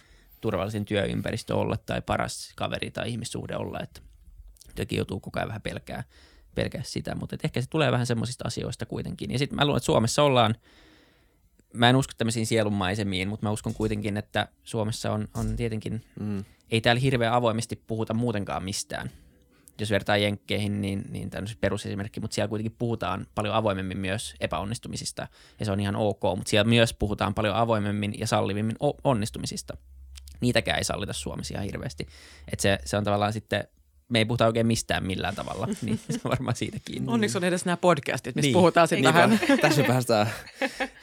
turvallisin työympäristö olla tai paras kaveri tai ihmissuhde olla, että työkin joutuu koko ajan vähän pelkää pelkää sitä, mutta ehkä se tulee vähän semmoisista asioista kuitenkin. Ja sitten mä luulen, että Suomessa ollaan, mä en usko tämmöisiin sielunmaisemiin, mutta mä uskon kuitenkin, että Suomessa on, on tietenkin, mm. ei täällä hirveän avoimesti puhuta muutenkaan mistään. Jos vertaa jenkkeihin, niin, niin tämmöisen perusesimerkki, mutta siellä kuitenkin puhutaan paljon avoimemmin myös epäonnistumisista, ja se on ihan ok, mutta siellä myös puhutaan paljon avoimemmin ja sallivimmin onnistumisista. Niitäkään ei sallita Suomessa ihan hirveästi. Et se, se on tavallaan sitten me ei puhuta oikein mistään millään tavalla, (laughs) niin se on varmaan siitä kiinni. Onneksi on edes nämä podcastit, missä niin. puhutaan sitten vähän. Tässä päästään.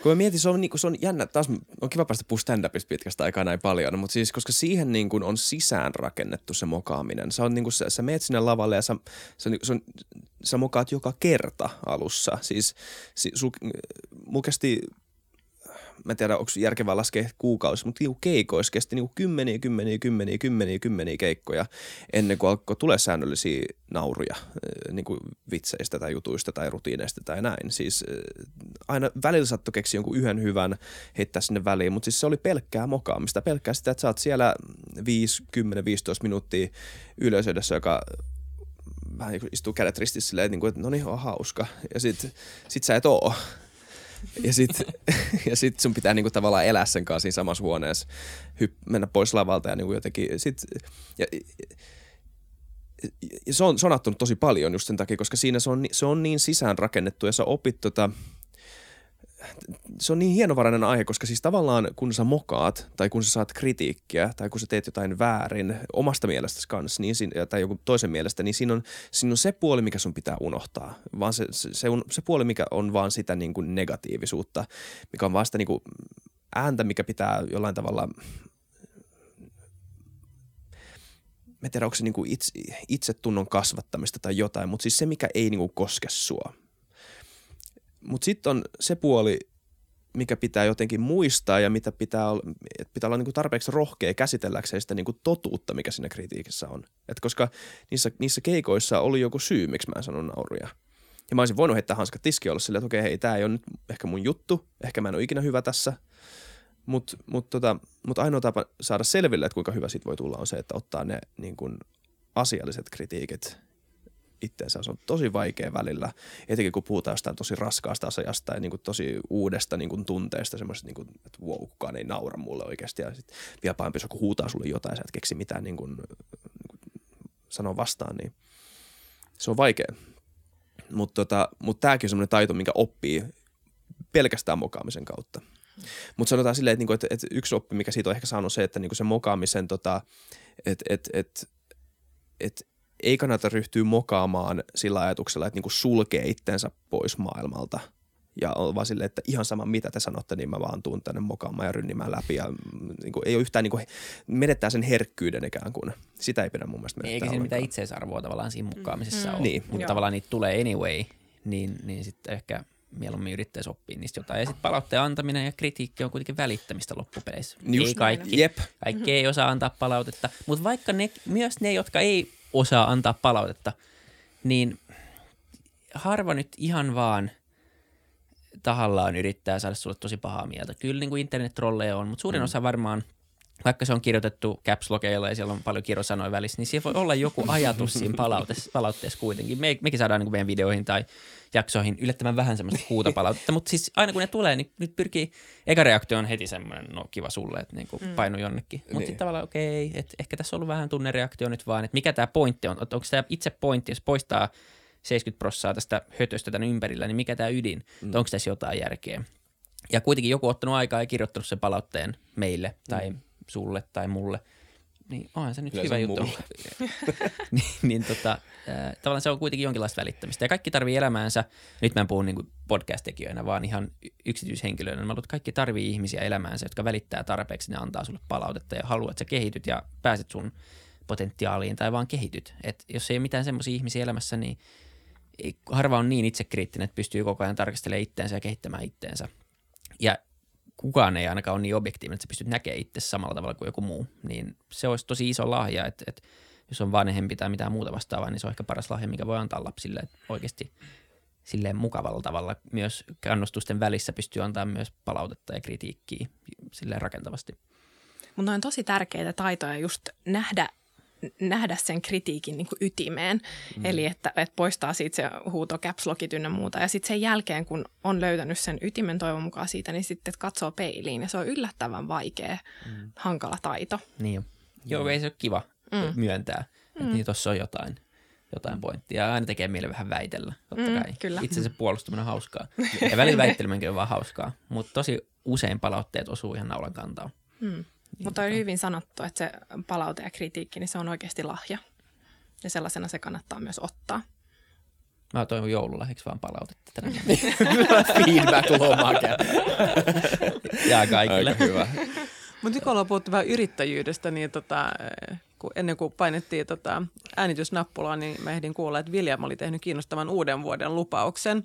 Kun mä mietin, se on, niin se on jännä, taas on kiva päästä puhua stand-upista pitkästä aikaa näin paljon, mutta siis koska siihen niin kuin on sisään rakennettu se mokaaminen. Sä, on, niin kuin, sä, sä meet sinne lavalle ja sä, sä, sä, sä mokaat joka kerta alussa. Siis si, sul, mulla kesti mä en tiedä, onko järkevää laskea kuukausi, mutta niinku keikoissa kesti niinku kymmeniä, kymmeniä, kymmeniä, kymmeniä, kymmeniä keikkoja ennen kuin alkoi tulee säännöllisiä nauruja niinku vitseistä tai jutuista tai rutiineista tai näin. Siis aina välillä saattoi keksiä jonkun yhden hyvän heittää sinne väliin, mutta siis se oli pelkkää mokaamista, pelkkää sitä, että sä oot siellä 5, 10, 15 minuuttia yleisöydessä, joka vähän istuu kädet ristissä silleen, että, niin kuin, että no niin, on hauska. Ja sit, sit sä et oo. Ja sit, (laughs) ja sit sun pitää niinku tavallaan elää sen kanssa siinä samassa huoneessa, hypp, mennä pois lavalta ja niinku jotenkin, sit, ja, ja se on, se tosi paljon just sen takia, koska siinä se on, se on niin sisäänrakennettu ja sä opit tota, se on niin hienovarainen aihe, koska siis tavallaan kun sä mokaat tai kun sä saat kritiikkiä tai kun sä teet jotain väärin omasta mielestäsi kanssa niin tai joku toisen mielestä, niin siinä on, siinä on se puoli, mikä sun pitää unohtaa. Vaan se, se, on, se puoli, mikä on vaan sitä niin kuin negatiivisuutta, mikä on vaan sitä niin kuin ääntä, mikä pitää jollain tavalla mä tiedä, onko se niin itse, itsetunnon kasvattamista tai jotain, mutta siis se, mikä ei niin koske sua. Mutta sitten on se puoli, mikä pitää jotenkin muistaa ja mitä pitää, olla, pitää olla niin tarpeeksi rohkea käsitelläkseen sitä niin totuutta, mikä siinä kritiikissä on. Et koska niissä, niissä keikoissa oli joku syy, miksi mä en sanonut nauruja. Ja mä olisin voinut heittää hanskat tiski olla silleen, että okei, hei, tämä ei ole nyt ehkä mun juttu, ehkä mä en ole ikinä hyvä tässä. Mutta mut tota, mut ainoa tapa saada selville, että kuinka hyvä siitä voi tulla, on se, että ottaa ne niin kuin asialliset kritiikit itteensä. Se on tosi vaikea välillä, etenkin kun puhutaan jostain tosi raskaasta asiasta ja niin kuin tosi uudesta niin kuin tunteesta, semmoisesta, niin kuin, että wow, kukaan ei naura mulle oikeasti. Ja sitten vielä pahempi, jos joku huutaa sulle jotain, sä et keksi mitään niin kuin, niin kuin sanoa vastaan, niin se on vaikea. Mutta tota, mut tämäkin on semmoinen taito, minkä oppii pelkästään mokaamisen kautta. Mutta sanotaan silleen, että, niinku, että, että yksi oppi, mikä siitä on ehkä saanut se, että niinku se mokaamisen, tota, että et, et, et, ei kannata ryhtyä mokaamaan sillä ajatuksella, että niinku sulkee itsensä pois maailmalta. Ja on vaan silleen, että ihan sama mitä te sanotte, niin mä vaan tuun tänne mokaamaan ja rynnimään läpi. Ja mm, niinku, ei ole yhtään, niinku, menettää sen herkkyyden ikään kuin. Sitä ei pidä mun mielestä menettää Eikä siinä mitään itseisarvoa tavallaan siinä mukaamisessa mm. ole. Niin. Mutta tavallaan niitä tulee anyway, niin, niin sitten ehkä mieluummin yrittäisi oppia niistä jotain. Ja sitten palautteen antaminen ja kritiikki on kuitenkin välittämistä loppupeleissä. Just ei kaikki, Jep. kaikki ei osaa antaa palautetta, mutta vaikka ne, myös ne, jotka ei osaa antaa palautetta, niin harva nyt ihan vaan tahallaan yrittää saada sulle tosi pahaa mieltä. Kyllä niin kuin internet-trolleja on, mutta suurin mm. osa varmaan – vaikka se on kirjoitettu caps ja siellä on paljon kirosanoja välissä, niin siellä voi olla joku ajatus siinä palautteessa, palautteessa kuitenkin. Me, mekin saadaan niin kuin meidän videoihin tai jaksoihin yllättävän vähän semmoista huutopalautetta, mutta siis aina kun ne tulee, niin nyt pyrkii, eka reaktio on heti semmoinen, no kiva sulle, että niin kuin mm. painu jonnekin. Mutta niin. sitten tavallaan okei, okay, että ehkä tässä on ollut vähän tunnereaktio nyt vaan, että mikä tämä pointti on, onko tämä itse pointti, jos poistaa 70 prossaa tästä hötöstä tämän ympärillä, niin mikä tämä ydin, mm. onko tässä jotain järkeä. Ja kuitenkin joku on ottanut aikaa ja kirjoittanut sen palautteen meille tai mm sulle tai mulle, niin onhan se nyt Kyllä hyvä se juttu. (laughs) niin, niin tota, äh, tavallaan se on kuitenkin jonkinlaista välittämistä. Ja kaikki tarvii elämäänsä, nyt mä en puhu niin podcast-tekijöinä, vaan ihan yksityishenkilöinä. Mä luulen, että kaikki tarvii ihmisiä elämäänsä, jotka välittää tarpeeksi, ne antaa sulle palautetta ja haluaa, että sä kehityt ja pääset sun potentiaaliin tai vaan kehityt. Et jos ei ole mitään semmoisia ihmisiä elämässä, niin harva on niin itsekriittinen, että pystyy koko ajan tarkastelemaan itteensä ja kehittämään itteensä. Ja kukaan ei ainakaan ole niin objektiivinen, että sä pystyt näkemään itse samalla tavalla kuin joku muu, niin se olisi tosi iso lahja, että, että jos on vanhempi tai mitään muuta vastaavaa, niin se on ehkä paras lahja, mikä voi antaa lapsille, että oikeasti silleen mukavalla tavalla myös kannustusten välissä pystyy antaa myös palautetta ja kritiikkiä silleen rakentavasti. Mutta on tosi tärkeitä taitoja just nähdä nähdä sen kritiikin niin kuin ytimeen. Mm. Eli että, että poistaa siitä se huuto, caps lockit ynnä muuta. Ja sitten sen jälkeen, kun on löytänyt sen ytimen toivon mukaan siitä, niin sitten katsoo peiliin. Ja se on yllättävän vaikea, mm. hankala taito. Niin jo. Joo, ei se ole kiva mm. myöntää, että mm. niin tuossa on jotain jotain pointtia. Ja aina tekee mieli vähän väitellä, totta mm, kai. Kyllä. Itse se puolustaminen on hauskaa. (laughs) Ja välillä väittelemäänkin on vaan hauskaa. Mutta tosi usein palautteet osuu ihan naulan kantaan. Mm. Mutta on hyvin sanottu, että se palaute ja kritiikki, niin se on oikeasti lahja. Ja sellaisena se kannattaa myös ottaa. Mä toivon joululahjaksi vaan palautetta tänään. (laughs) Feedback-lomake. ja kaikille. Aika hyvä. Mutta nyt kun ollaan puhuttu vähän yrittäjyydestä, niin tota, kun ennen kuin painettiin tota äänitysnappulaa, niin mä ehdin kuulla, että William oli tehnyt kiinnostavan uuden vuoden lupauksen.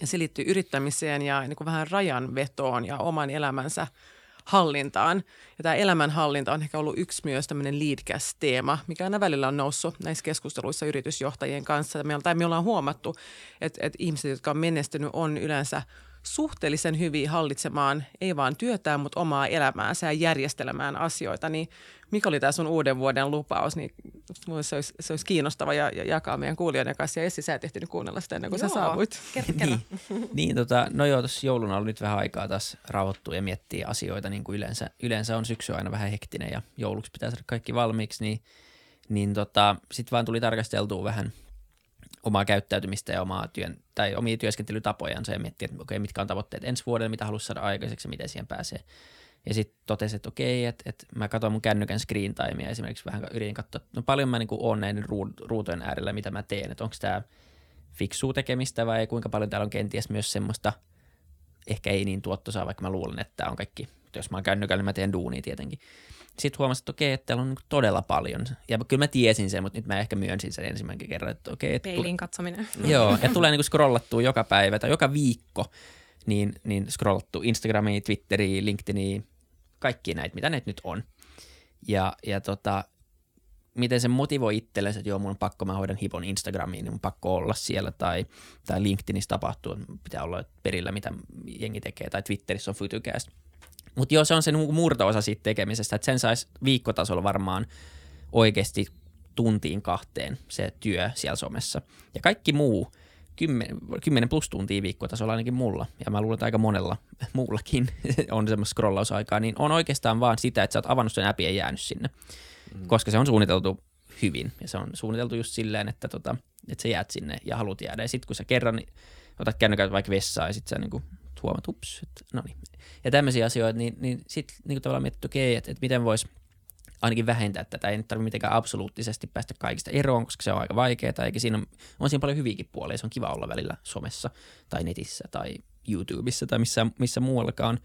Ja se liittyy yrittämiseen ja niin kuin vähän rajanvetoon ja oman elämänsä – hallintaan. Ja tämä elämänhallinta on ehkä ollut yksi myös tämmöinen leadcast-teema, mikä aina välillä on noussut näissä keskusteluissa yritysjohtajien kanssa. Tai me ollaan huomattu, että, että ihmiset, jotka on menestynyt, on yleensä suhteellisen hyvin hallitsemaan ei vaan työtään, mutta omaa elämäänsä ja järjestelemään asioita. Niin mikä oli tämä sun uuden vuoden lupaus? Niin se olisi, se olisi kiinnostava ja, ja jakaa meidän kuulijoiden kanssa. Ja Essi, sä et ehtinyt kuunnella sitä ennen kuin Joo, sä saavuit. (laughs) Niin, niin tota, no joo, tuossa jouluna on nyt vähän aikaa taas rauhoittua ja miettiä asioita, niin kuin yleensä, yleensä on syksy aina vähän hektinen ja jouluksi pitää saada kaikki valmiiksi, niin, niin tota, sitten vaan tuli tarkasteltua vähän omaa käyttäytymistä ja omaa työn, tai omia työskentelytapojansa ja miettiä, että okei, mitkä on tavoitteet ensi vuodelle, mitä haluaisi saada aikaiseksi ja miten siihen pääsee. Ja sitten totesin, että okei, että, että mä katson mun kännykän screen timea esimerkiksi vähän yritin katsoa, no paljon mä niin oon näiden ruutojen äärellä, mitä mä teen, että onko tämä fiksua tekemistä vai kuinka paljon täällä on kenties myös semmoista, ehkä ei niin tuottosaa, vaikka mä luulen, että on kaikki, jos mä oon kännykällä, niin mä teen duunia tietenkin. Sitten huomasin, että okei, että täällä on niin todella paljon. Ja kyllä mä tiesin sen, mutta nyt mä ehkä myönsin sen ensimmäinen kerran, että okei. Että Peilin katsominen. (laughs) Joo, ja tulee niin scrollattua joka päivä tai joka viikko, niin, niin scrollattu Instagramiin, Twitteriin, LinkedIniin, kaikki näitä, mitä näitä nyt on. Ja, ja tota, miten se motivoi itsellensä, että joo, mun on pakko, mä hoidan hipon Instagramiin, niin mun pakko olla siellä, tai, tai LinkedInissä tapahtuu, pitää olla perillä, mitä jengi tekee, tai Twitterissä on Futucast. Mutta joo, se on se murto-osa siitä tekemisestä, että sen saisi viikkotasolla varmaan oikeasti tuntiin kahteen se työ siellä somessa. Ja kaikki muu, 10, 10 plus tuntia viikkotasolla ainakin mulla, ja mä luulen, että aika monella (laughs) muullakin (laughs) on semmoista scrollausaikaa, niin on oikeastaan vaan sitä, että sä oot avannut sen appin ja jäänyt sinne. Mm. Koska se on suunniteltu hyvin, ja se on suunniteltu just silleen, että, tota, että sä jäät sinne ja haluat jäädä. Ja sitten kun sä kerran niin otat kännykät vaikka vessaan, ja sitten sä niinku huomaat, ups, että no niin. Ja tämmöisiä asioita, niin, niin sitten niin tavallaan miettii, että okei, että, että miten voisi ainakin vähentää tätä. Ei nyt tarvitse mitenkään absoluuttisesti päästä kaikista eroon, koska se on aika vaikeaa, eikä siinä on, on siinä paljon hyviäkin puolia. Se on kiva olla välillä somessa tai netissä tai YouTubessa tai missä, missä muuallakaan.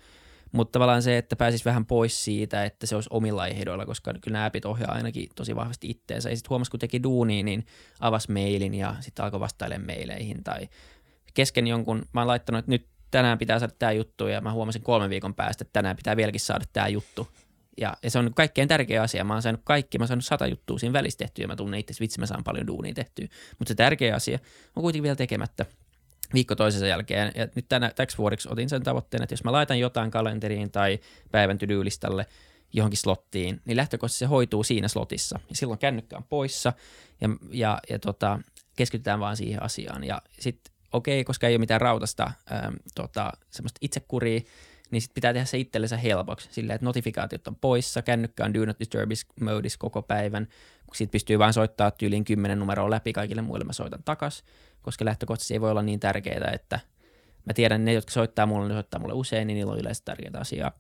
Mutta tavallaan se, että pääsisi vähän pois siitä, että se olisi omilla ehdoilla, koska kyllä nämä appit ohjaa ainakin tosi vahvasti itteensä. Ja sitten huomasi, kun teki duunia, niin avasi mailin ja sitten alkoi vastailemaan maileihin tai kesken jonkun, mä oon laittanut, että nyt tänään pitää saada tämä juttu ja mä huomasin kolmen viikon päästä, että tänään pitää vieläkin saada tämä juttu. Ja, ja se on kaikkein tärkeä asia. Mä oon saanut kaikki, mä oon saanut sata juttua siinä välissä tehtyä ja mä tunnen itse, vitsi mä saan paljon duunia tehtyä. Mutta se tärkeä asia on kuitenkin vielä tekemättä viikko toisensa jälkeen. Ja nyt tänä, täksi vuodeksi otin sen tavoitteen, että jos mä laitan jotain kalenteriin tai päivän to johonkin slottiin, niin lähtökohtaisesti se hoituu siinä slotissa. Ja silloin kännykkä on poissa ja, ja, ja tota, keskitytään vaan siihen asiaan. Ja sitten okei, okay, koska ei ole mitään rautasta ähm, tota, semmoista itsekuria, niin sit pitää tehdä se itsellensä helpoksi. Silleen, että notifikaatiot on poissa, kännykkä on do not disturb modis koko päivän. Sitten pystyy vain soittaa tyyliin kymmenen numeroa läpi kaikille muille, mä soitan takas, koska lähtökohtaisesti ei voi olla niin tärkeää, että mä tiedän, ne, jotka soittaa mulle, ne soittaa mulle usein, niin niillä on yleensä tärkeää asiaa.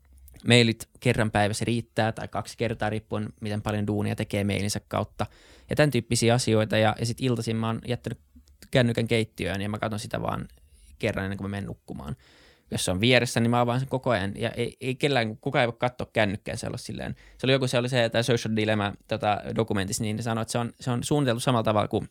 Mailit kerran päivässä riittää tai kaksi kertaa riippuen, miten paljon duunia tekee mailinsä kautta. Ja tämän tyyppisiä asioita. Ja, ja sitten iltaisin mä oon jättänyt kännykän keittiöön ja mä katson sitä vaan kerran ennen kuin mä menen nukkumaan. Jos se on vieressä, niin mä avaan sen koko ajan. Ja ei, ei kellään, kukaan ei voi katsoa kännykkään se silleen. Se oli joku, se oli se, tämä Social Dilemma tota, dokumentissa, niin ne sanoi, että se on, se on suunniteltu samalla tavalla kuin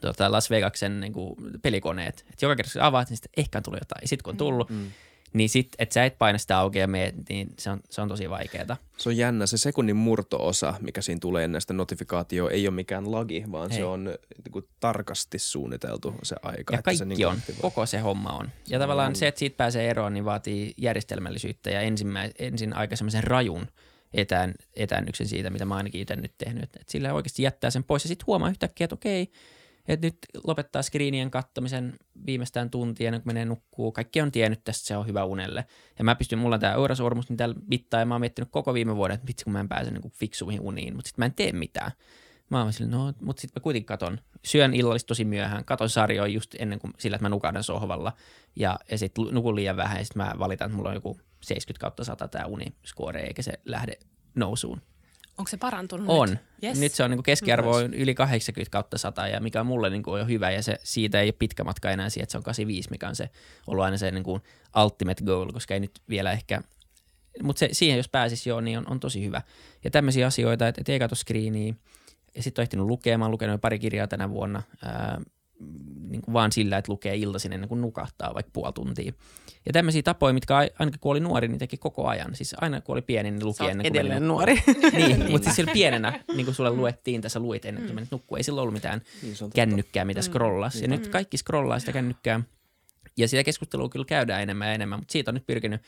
tota Las Vegasen niin kuin pelikoneet. Et joka kerta kun avaat, niin sitten ehkä on tullut jotain. Ja sitten kun on tullut, mm niin sit, että sä et paina sitä auki ja meet, niin se on, se on tosi vaikeaa. Se on jännä. Se sekunnin murtoosa, mikä siinä tulee ennen sitä notifikaatio, ei ole mikään lagi, vaan Hei. se on niin kuin, tarkasti suunniteltu se aika. Ja kaikki se, niin on. Aktivoi. Koko se homma on. Ja tavallaan on. se, että siitä pääsee eroon, niin vaatii järjestelmällisyyttä ja ensin aika semmoisen rajun etään, etäännyksen siitä, mitä mä ainakin itse nyt tehnyt. Että sillä oikeasti jättää sen pois ja sitten huomaa yhtäkkiä, että okei, että nyt lopettaa screenien kattomisen viimeistään tuntia kuin menee nukkuu. Kaikki on tiennyt tästä, se on hyvä unelle. Ja mä pystyn, mulla on tämä Eurasormus, niin täällä mittaa, ja mä oon miettinyt koko viime vuoden, että vitsi kun mä en pääse niin fiksuihin uniin, mutta sitten mä en tee mitään. Mä oon sille, no, mutta sitten mä kuitenkin katon. Syön illallista tosi myöhään, katon sarjoja just ennen kuin sillä, että mä nukahdan sohvalla. Ja, ja sitten nukun liian vähän, ja sitten mä valitan, että mulla on joku 70 kautta 100 tämä uniskuore, eikä se lähde nousuun. Onko se parantunut On. Nyt, yes. nyt se on niin keskiarvo on yli 80 kautta 100, ja mikä on mulle niin kuin jo hyvä, ja se, siitä ei ole pitkä matka enää siihen, että se on 85, mikä on se ollut aina se niin kuin ultimate goal, koska ei nyt vielä ehkä, mutta se, siihen jos pääsisi jo, niin on, on tosi hyvä. Ja tämmöisiä asioita, että, että ei katso screeniä, ja sitten on ehtinyt lukemaan, lukenut pari kirjaa tänä vuonna, ää, niin kuin vaan sillä, että lukee iltaisin ennen kuin nukahtaa vaikka puoli tuntia. Ja tämmöisiä tapoja, mitkä ainakin kun oli nuori, niin teki koko ajan. Siis aina kun oli pieni, niin luki ennen kuin edelleen nuori. (laughs) niin, (laughs) mutta siis pienenä, niin kuin sulle luettiin tässä, luit ennen kuin mm. menit nukkua. Ei silloin ollut mitään niin, kännykkää, mitä mm. scrollas. Ja mm. nyt kaikki scrollaa sitä kännykkää Ja sitä keskustelua kyllä käydään enemmän ja enemmän, mutta siitä on nyt pyrkinyt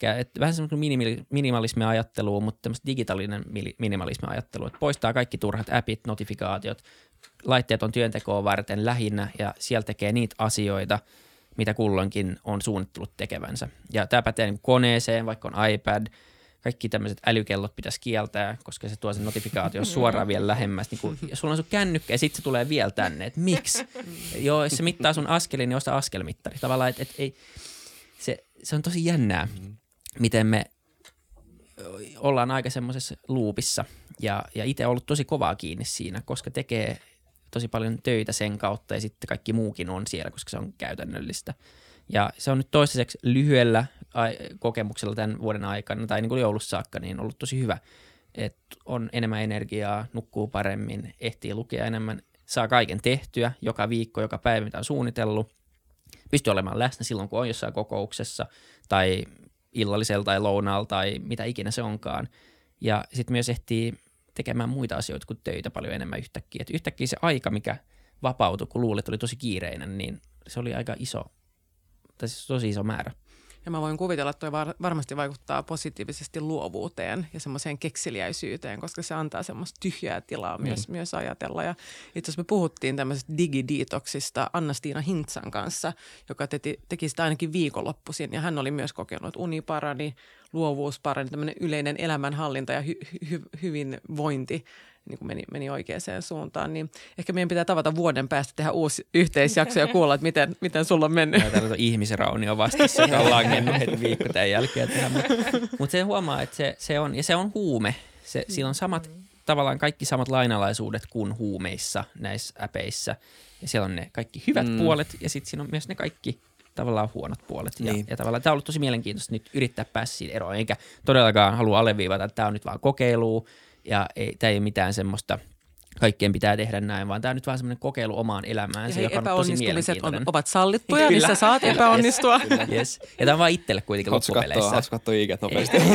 että vähän semmoinen minimalismi ajattelu, mutta tämmöistä digitaalinen minimalismi ajattelu, että poistaa kaikki turhat appit, notifikaatiot, laitteet on työntekoa varten lähinnä ja siellä tekee niitä asioita, mitä kulloinkin on suunnittelut tekevänsä. Ja tämä pätee niin koneeseen, vaikka on iPad, kaikki tämmöiset älykellot pitäisi kieltää, koska se tuo sen notifikaatio suoraan vielä lähemmäs. Niin kun, ja sulla on sun kännykkä ja sitten se tulee vielä tänne, että miksi? Joo, jos se mittaa sun askelin, niin osta askelmittari. Tavallaan, että et, ei, se, se on tosi jännää, miten me ollaan aika semmoisessa luupissa ja, ja itse ollut tosi kovaa kiinni siinä, koska tekee tosi paljon töitä sen kautta ja sitten kaikki muukin on siellä, koska se on käytännöllistä. Ja se on nyt toistaiseksi lyhyellä kokemuksella tämän vuoden aikana tai niin kuin joulussa saakka niin ollut tosi hyvä. Että on enemmän energiaa, nukkuu paremmin, ehtii lukea enemmän, saa kaiken tehtyä joka viikko, joka päivä, mitä on suunnitellut. Pystyy olemaan läsnä silloin, kun on jossain kokouksessa tai illallisella tai lounaalla tai mitä ikinä se onkaan. Ja sitten myös ehtii tekemään muita asioita kuin töitä paljon enemmän yhtäkkiä. Et yhtäkkiä se aika, mikä vapautui, kun luulet, oli tosi kiireinen, niin se oli aika iso, tai siis tosi iso määrä. Ja mä voin kuvitella, että toi var- varmasti vaikuttaa positiivisesti luovuuteen ja semmoiseen kekseliäisyyteen, koska se antaa semmoista tyhjää tilaa myös, myös ajatella. Ja itse asiassa me puhuttiin tämmöisestä digidiitoksista Anna-Stiina Hintsan kanssa, joka teki, teki sitä ainakin viikonloppuisin. Ja hän oli myös kokenut, että uni parani, luovuus parani, tämmöinen yleinen elämänhallinta ja hy- hy- hyvinvointi niin kuin meni, meni oikeaan suuntaan, niin ehkä meidän pitää tavata vuoden päästä tehdä uusi yhteisjakso ja kuulla, että miten, miten sulla on mennyt. Täällä on ihmisraunio vastassa, joka on langennut heti viikko tämän jälkeen. Mutta mut se huomaa, että se, se, on, ja se on huume. Se, sillä on samat, tavallaan kaikki samat lainalaisuudet kuin huumeissa näissä äpeissä. Ja siellä on ne kaikki hyvät mm. puolet ja sitten siinä on myös ne kaikki tavallaan huonot puolet. Ja, niin. ja tavallaan tämä on ollut tosi mielenkiintoista nyt yrittää päästä siitä eroon, eikä todellakaan halua alleviivata, että tämä on nyt vaan kokeilu ja ei, tämä ei ole mitään semmoista kaikkien pitää tehdä näin, vaan tämä on nyt vaan semmoinen kokeilu omaan elämäänsä, ja joka on tosi mielenkiintoinen. On, ovat sallittuja, missä saat epäonnistua. Yes, yes. Ja tämä on vaan itselle kuitenkin loppupeleissä. Hatsu kattoo IG nopeasti. (laughs)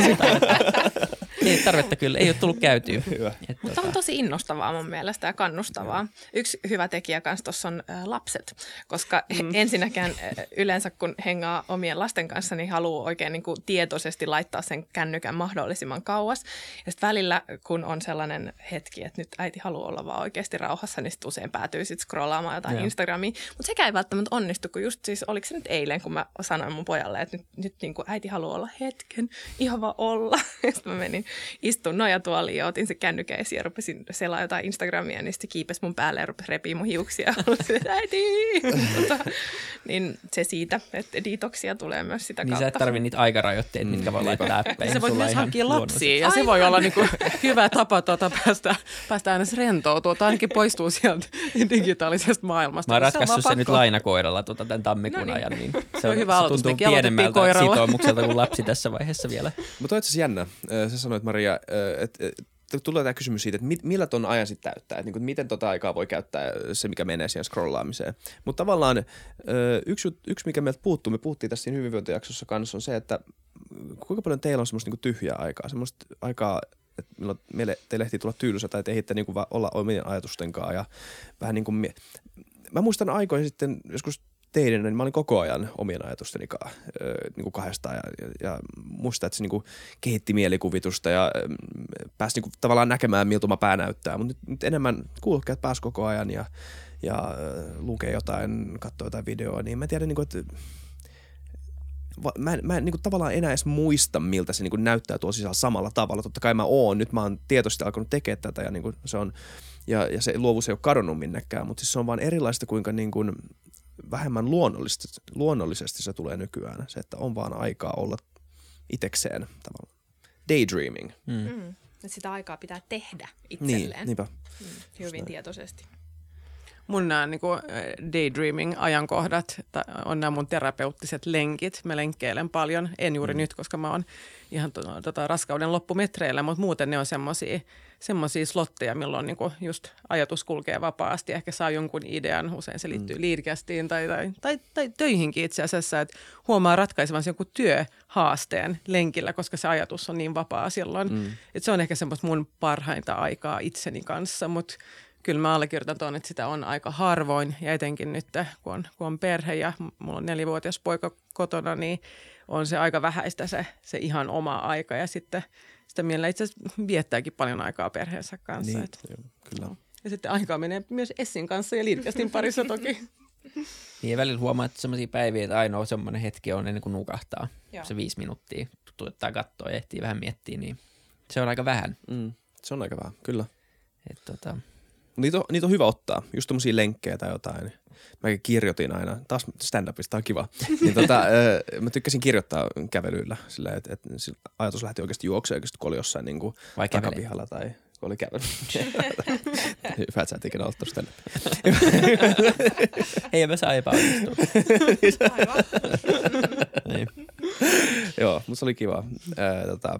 Ei tarvetta kyllä, ei ole tullut käytyä. (laughs) Hyvä. Mutta tota... on tosi innostavaa mun mielestä ja kannustavaa. Yksi hyvä tekijä kanssa tuossa on ä, lapset, koska mm. ensinnäkään ä, yleensä kun hengaa omien lasten kanssa, niin haluaa oikein niin kuin tietoisesti laittaa sen kännykän mahdollisimman kauas. Ja sitten välillä, kun on sellainen hetki, että nyt äiti haluaa olla vaan oikeasti rauhassa, niin sitten usein päätyy sitten scrollaamaan jotain ja. Instagramia. Mutta sekä ei välttämättä onnistu, kun just siis, oliko se nyt eilen, kun mä sanoin mun pojalle, että nyt, nyt niin kuin äiti haluaa olla hetken, ihan vaan olla. (laughs) Ja sitten mä menin istun nojatuoliin ja otin se kännykän esiin ja rupesin selaa jotain Instagramia, niin sitten kiipes mun päälle ja rupesi repii mun hiuksia. (laughs) äiti! tota, niin se siitä, että ditoksia tulee myös sitä kautta. Niin sä et tarvitse niitä aikarajoitteita, mitkä mm, voi laittaa appeihin. Se voi myös hankkia lapsia ja se voi olla niinku hyvä tapa tuota päästä, päästä aina rentoutua tai ainakin poistuu sieltä digitaalisesta maailmasta. Mä oon ratkaissut se nyt lainakoiralla tuota, tämän tammikuun no niin. ajan, niin se, on, hyvä se tuntuu pienemmältä sitoumukselta kuin lapsi tässä vaiheessa vielä. Mutta on itse asiassa jännä. Sä sanoit Maria, että tulee tämä kysymys siitä, että millä ton ajan sitten täyttää, että niin miten tota aikaa voi käyttää se, mikä menee siihen scrollaamiseen. Mutta tavallaan yksi, yksi, mikä meiltä puuttuu, me puhuttiin tässä siinä hyvinvointijaksossa kanssa, on se, että kuinka paljon teillä on semmoista niin tyhjää aikaa, semmoista aikaa, että milloin meille, teille ehtii tulla tylsä tai te ehditte niin olla omien ajatustenkaan ja vähän niin kuin, mä muistan aikoja sitten joskus teidän, niin mä olin koko ajan omien ajatusteni kanssa, niin kuin kahdestaan ja, ja, ja muista, että se niin kuin kehitti mielikuvitusta ja pääsi niin kuin tavallaan näkemään, miltä oma pää näyttää. Mutta nyt, nyt enemmän kuulokkeet pääsi koko ajan ja, ja lukee jotain, katsoo jotain videoa, niin mä tiedän, niin kuin, että mä en, mä en niin kuin, tavallaan enää edes muista, miltä se niin kuin, näyttää tuolla sisällä samalla tavalla. Totta kai mä oon, nyt mä oon tietoisesti alkanut tekemään tätä ja, niin kuin, se on, ja, ja se luovuus ei ole kadonnut minnekään, mutta siis se on vaan erilaista, kuinka niin kuin, vähemmän luonnollisesti, luonnollisesti se tulee nykyään. Se, että on vaan aikaa olla itekseen tavallaan. Daydreaming. Mm. Mm. Sitä aikaa pitää tehdä itselleen. Niin, niinpä. Mm. Hyvin tietoisesti. Mun nämä niin kuin daydreaming-ajankohdat on nämä mun terapeuttiset lenkit. Mä lenkkeilen paljon, en juuri mm. nyt, koska mä oon ihan tota, raskauden loppumetreillä, mutta muuten ne on semmoisia semmoisia slotteja, milloin niin kuin just ajatus kulkee vapaasti, ehkä saa jonkun idean, usein se liittyy mm. liidkästiin tai, tai, tai, tai töihinkin itse asiassa, että huomaa ratkaisevansa jonkun työhaasteen lenkillä, koska se ajatus on niin vapaa silloin. Mm. Että se on ehkä semmoista mun parhainta aikaa itseni kanssa, mutta kyllä mä allekirjoitan tuon, että sitä on aika harvoin ja etenkin nyt, kun on, kun on perhe ja mulla on nelivuotias poika kotona, niin on se aika vähäistä se, se ihan oma aika ja sitten sitä mielellä itse asiassa viettääkin paljon aikaa perheensä kanssa. Niin, että, joo, kyllä. Ja sitten aikaa menee myös Essin kanssa ja Liidkästin parissa toki. (laughs) Niin ja välillä huomaa, että sellaisia päiviä, että ainoa semmoinen hetki on ennen kuin nukahtaa. Joo. Se viisi minuuttia tuottaa kattoa ja ehtii vähän miettiä, niin se on aika vähän. Mm, se on aika vähän, kyllä. Et tota, Niitä on, niitä on hyvä ottaa, just tommosia lenkkejä tai jotain. Mäkin kirjoitin aina, taas stand-upista on kiva. (laughs) niin tota, ö, mä tykkäsin kirjoittaa kävelyillä, sillä että et, ajatus lähti oikeasti juoksemaan, oikeasti kun oli jossain niin kuin Vai takapihalla tai kun oli kävely. (laughs) hyvä, että sä et ikinä ollut stand (laughs) ei mä saa epäonnistua. niin. Joo, mutta se oli kiva. Tota,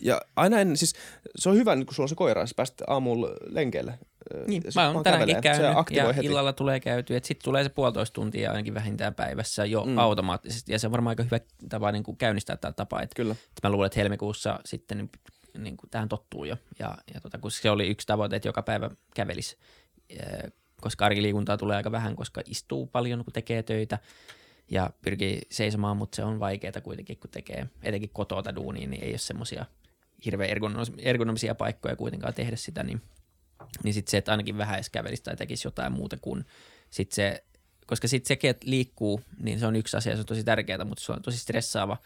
ja aina ennen, siis se on hyvä, nyt kun sulla on se koira, sä pääset aamulla lenkeille. Niin, mä oon tänäänkin kävelee. Käynyt ja heti. illalla tulee käyty, että sitten tulee se puolitoista tuntia ainakin vähintään päivässä jo Mm. automaattisesti. Ja se on varmaan aika hyvä tapa niin kuin käynnistää tämä tapa, että, Kyllä. että mä luulen, että helmikuussa sitten niin, niin kuin tähän tottuu jo. Ja, ja tota, kun se oli yksi tavoite, että joka päivä kävelisi, koska arkiliikuntaa tulee aika vähän, koska istuu paljon, kun tekee töitä ja pyrkii seisomaan, mutta se on vaikeaa kuitenkin, kun tekee etenkin kotota duunia, niin ei ole semmoisia hirveän ergonomis- ergonomisia paikkoja kuitenkaan tehdä sitä, niin niin sitten se, että ainakin vähän edes kävelisi tai tekisi jotain muuta kuin sit se, koska sitten sekin, että liikkuu, niin se on yksi asia, se on tosi tärkeää, mutta se on tosi stressaava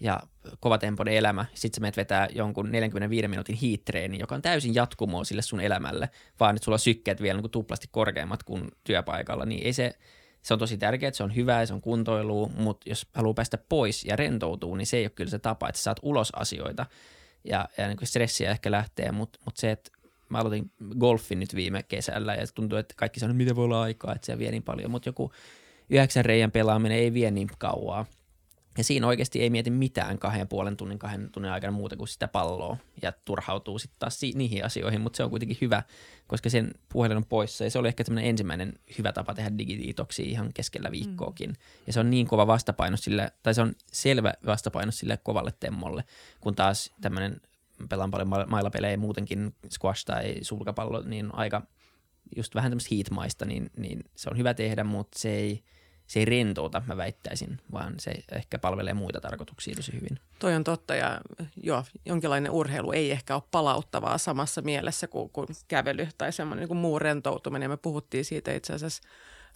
ja kovatempoinen elämä. Sitten sä menet vetää jonkun 45 minuutin hiittreeni, joka on täysin jatkumoa sille sun elämälle, vaan että sulla on sykkeet vielä niin tuplasti korkeammat kuin työpaikalla, niin ei se, se on tosi tärkeää, että se on hyvää se on kuntoilua, mutta jos haluaa päästä pois ja rentoutuu, niin se ei ole kyllä se tapa, että sä saat ulos asioita ja, ja niin kuin stressiä ehkä lähtee, mutta mut se, että mä aloitin golfin nyt viime kesällä ja tuntuu, että kaikki sanoo, että miten voi olla aikaa, että se vie niin paljon, mutta joku yhdeksän reijän pelaaminen ei vie niin kauaa. Ja siinä oikeasti ei mieti mitään kahden ja puolen tunnin, kahden tunnin aikana muuta kuin sitä palloa ja turhautuu sitten taas si- niihin asioihin, mutta se on kuitenkin hyvä, koska sen puhelin on poissa. Ja se oli ehkä tämmöinen ensimmäinen hyvä tapa tehdä digitiitoksia ihan keskellä viikkoakin. Ja se on niin kova vastapaino sille, tai se on selvä vastapaino sille kovalle temmolle, kun taas tämmöinen pelaan paljon ma- mailapelejä muutenkin, squash tai sulkapallo, niin aika just vähän tämmöistä heatmaista, niin, niin se on hyvä tehdä, mutta se ei, se ei rentouta, mä väittäisin, vaan se ehkä palvelee muita tarkoituksia tosi hyvin. Toi on totta ja joo, jonkinlainen urheilu ei ehkä ole palauttavaa samassa mielessä kuin, kuin kävely tai semmoinen niin kuin muu rentoutuminen. Me puhuttiin siitä itse asiassa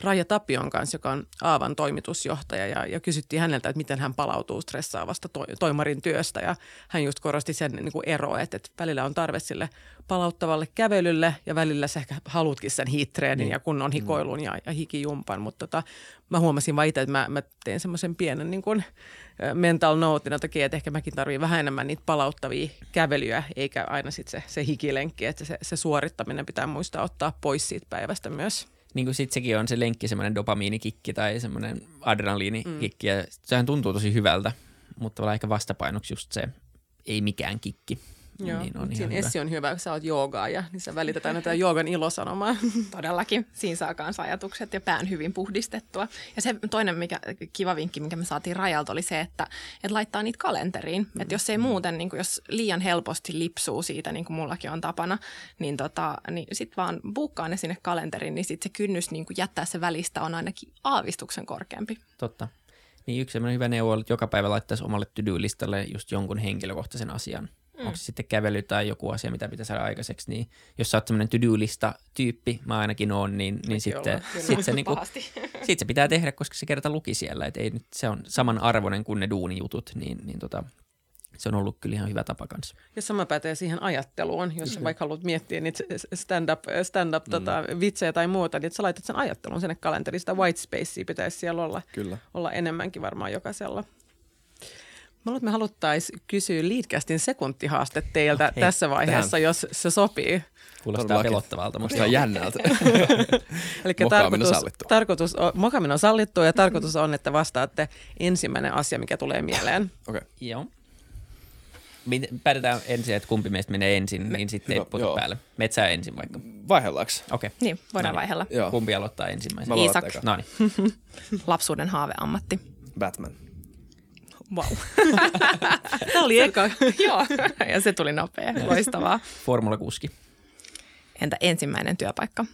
Raija Tapion kanssa, joka on Aavan toimitusjohtaja ja, ja kysyttiin häneltä, että miten hän palautuu stressaavasta to, toimarin työstä ja hän just korosti sen niin kuin eroa, että, että välillä on tarve sille palauttavalle kävelylle ja välillä sä ehkä haluatkin sen hiitreenin Niin. ja kunnon hikoilun ja, ja hikijumpan, mutta tota, mä huomasin vaan itse, että mä, mä tein semmoisen pienen niin kuin, mental note, että, ehkä mäkin tarvitsen vähän enemmän niitä palauttavia kävelyjä, eikä aina sitten se, se hikilenkki, että se, se suorittaminen pitää muistaa ottaa pois siitä päivästä myös. Niin kuin sit sekin on se lenkki, semmoinen dopamiinikikki tai semmoinen adrenaliinikikki, ja sehän tuntuu tosi hyvältä, mutta ehkä vastapainoksi just se ei mikään kikki. Joo, niin on siinä hyvä. Essi on hyvä, kun sä oot joogaa ja niin sä välität aina tätä joogan ilosanomaa. (laughs) Todellakin. Siinä saa myös ajatukset ja pään hyvin puhdistettua. Ja se toinen mikä, kiva vinkki, minkä me saatiin rajalta, oli se, että, että laittaa niitä kalenteriin. Mm. Että jos ei muuten, niin kuin jos liian helposti lipsuu siitä, niin kuin mullakin on tapana, niin, tota, niin sitten vaan buukkaa ne sinne kalenteriin, niin sitten se kynnys niin kuin jättää se välistä on ainakin aavistuksen korkeampi. Totta. Niin yksi hyvä neuvo on, että joka päivä laittaisi omalle to-do-listalle just jonkun henkilökohtaisen asian. Mm. Onko se sitten kävely tai joku asia, mitä pitää saada aikaiseksi, niin jos sä oot semmoinen to-do-lista-tyyppi, mä ainakin oon, niin, niin sitten kyllä. sit se, niinku, (laughs) sit se pitää tehdä, koska se kerta luki siellä, että ei nyt, se on samanarvoinen kuin ne duunijutut, niin, niin tota, se on ollut kyllä ihan hyvä tapa kanssa. Ja sama pätee siihen ajatteluun, jos sä vaikka haluat miettiä niitä stand-up, stand-up mm. tota, vitsejä tai muuta, niin että sä laitat sen ajattelun sinne kalenteriin. Sitä white spacea pitäisi siellä olla, Kyllä. olla enemmänkin varmaan jokaisella. Mä luulen, että me haluttaisiin kysyä Leadcastin sekuntihaaste teiltä No hei, tässä vaiheessa, tähän. jos se sopii. Kuulostaa Todellakin. pelottavalta, mutta Kuulostaa jännältä. (laughs) Eli Mokaaminen tarkoitus, sallittu. tarkoitus on, mokaaminen on sallittu ja tarkoitus on, että vastaatte ensimmäinen asia, mikä tulee mieleen. Okei. Okay. Joo. Päätetään ensin, että kumpi meistä menee ensin, niin sitten ei putu päälle. Metsää ensin vaikka. Vaihellaanko? Okei. Okay. Niin, voidaan No niin. vaihella. Joo. Kumpi aloittaa ensimmäisen? Mä voin Iisak. aloittaa eka. No niin. (laughs) Lapsuuden haaveammatti. Batman. Wow. Tämä (laughs) oli eka. (laughs) Joo, ja se tuli nopea. Loistavaa. Formula kuski. Entä ensimmäinen työpaikka?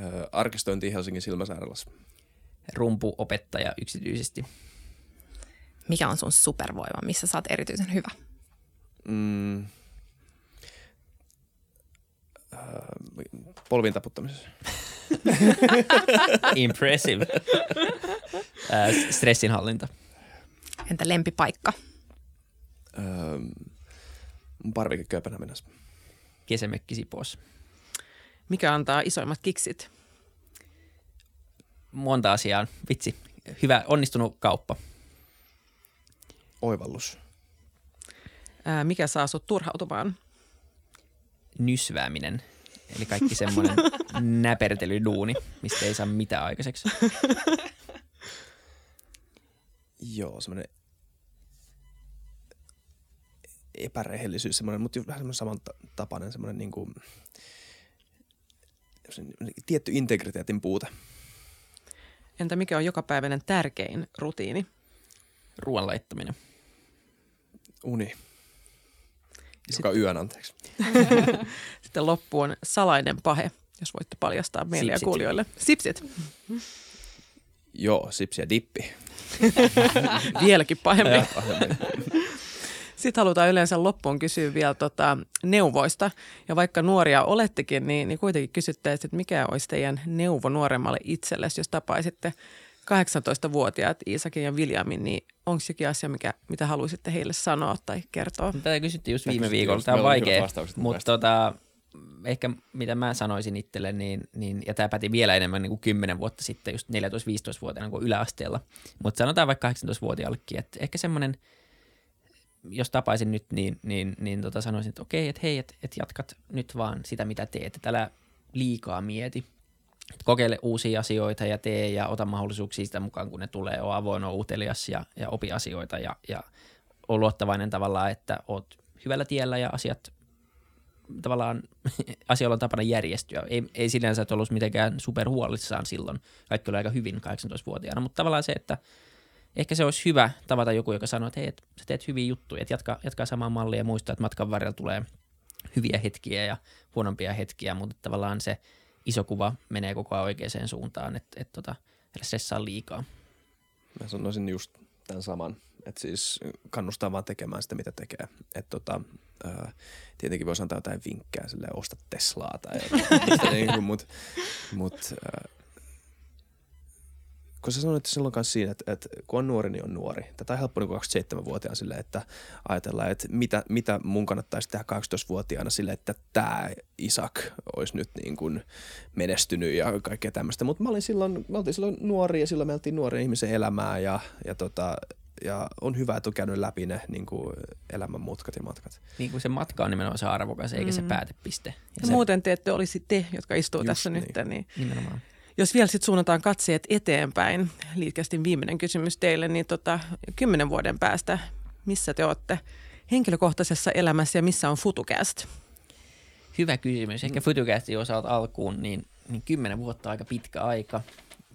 Öö, arkistointi Helsingin Silmäsairaalassa. Rumpuopettaja yksityisesti. Mikä on sun supervoima, missä sä oot erityisen hyvä? Mm. Öö, polvin taputtamisessa. (laughs) Impressive. Stressinhallinta. Entä lempipaikka? Öö, mun parvike Kööpenhaminassa. Kesämökki Sipoossa. Mikä antaa isoimmat kiksit? Monta asiaa. Vitsi. Hyvä, onnistunut kauppa. Oivallus. Ää, mikä saa sut turhautumaan? Nysvääminen. Eli kaikki semmoinen (laughs) näpertelyduuni, mistä ei saa mitään aikaiseksi. Joo, semmoinen epärehellisyys, semmoinen, mutta vähän semmoinen samantapainen semmoinen niin kuin, tietty integriteetin puute. Entä mikä on jokapäiväinen tärkein rutiini? Ruoan laittaminen. Uni. Joka yön, anteeksi. (laughs) Sitten loppuun salainen pahe, jos voitte paljastaa meille Sipsit. ja kuulijoille. Sipsit. Joo, sipsi ja dippi. (laughs) Vieläkin pahempi. (laughs) Sitten halutaan yleensä loppuun kysyä vielä tota neuvoista. Ja vaikka nuoria olettekin, niin, niin kuitenkin kysyttäisiin, että mikä olisi teidän neuvo nuoremmalle itsellesi, jos tapaisitte 18-vuotiaat Iisakin ja Viljamin, niin onko jokin asia, mikä, mitä haluaisitte heille sanoa tai kertoa? Tätä kysyttiin just viime viikolla. Tämä on vaikea, mutta tota, ehkä mitä mä sanoisin itselle, niin, niin, ja tämä päti vielä enemmän niin kuin 10 vuotta sitten, just 14-15-vuotiaana kuin yläasteella. Mutta sanotaan vaikka 18-vuotiaallekin, että ehkä semmoinen, jos tapaisin nyt, niin, niin, niin tota sanoisin, että okei, että hei, että et jatkat nyt vaan sitä, mitä teet, että älä liikaa mieti. Et kokeile uusia asioita ja tee ja ota mahdollisuuksia sitä mukaan, kun ne tulee. Ole avoin, ole utelias ja, ja opi asioita ja, ja ole luottavainen tavallaan, että oot hyvällä tiellä ja asiat tavallaan (laughs) asioilla on tapana järjestyä. Ei, ei sinänsä et ollut mitenkään superhuolissaan silloin. Kaikki oli aika hyvin 18-vuotiaana, mutta tavallaan se, että ehkä se olisi hyvä tavata joku, joka sanoo, että hei, et, sä teet hyviä juttuja, että jatka, jatkaa samaa mallia ja muistaa, että matkan varrella tulee hyviä hetkiä ja huonompia hetkiä, mutta tavallaan se iso kuva menee koko ajan oikeaan suuntaan, että et, tota, stressaa liikaa. Mä sanoisin just tämän saman, että siis kannustaa vaan tekemään sitä, mitä tekee. Että tota, ää, tietenkin voisi antaa jotain vinkkejä, silleen osta Teslaa tai jotain, (laughs) niin kuin, mut, mut ää, kun sä sanoit silloin kanssa siinä, että, että kun on nuori, niin on nuori. Tätä on helppo niin 27-vuotiaan sille, että ajatellaan, että mitä, mitä mun kannattaisi tehdä 18-vuotiaana sille, että tämä Isak olisi nyt niin kuin menestynyt ja kaikkea tämmöistä. Mutta mä olin silloin, me oltiin silloin nuoria ja silloin me oltiin nuoren ihmisen elämää ja, ja, tota, ja on hyvä, että on käynyt läpi ne niin kuin elämän mutkat ja matkat. Niin kuin se matka on nimenomaan se arvokas, eikä se Mm. päätepiste. Ja Ja se, muuten te ette olisi te, jotka istuu Just tässä niin. nyt. Niin nimenomaan. Jos vielä sitten suunnataan katseet eteenpäin, liitkästin viimeinen kysymys teille, niin tota, kymmenen vuoden päästä, missä te olette henkilökohtaisessa elämässä ja missä on FutuCast? Hyvä kysymys. Ehkä Futucastin osalta alkuun, niin, niin kymmenen vuotta aika pitkä aika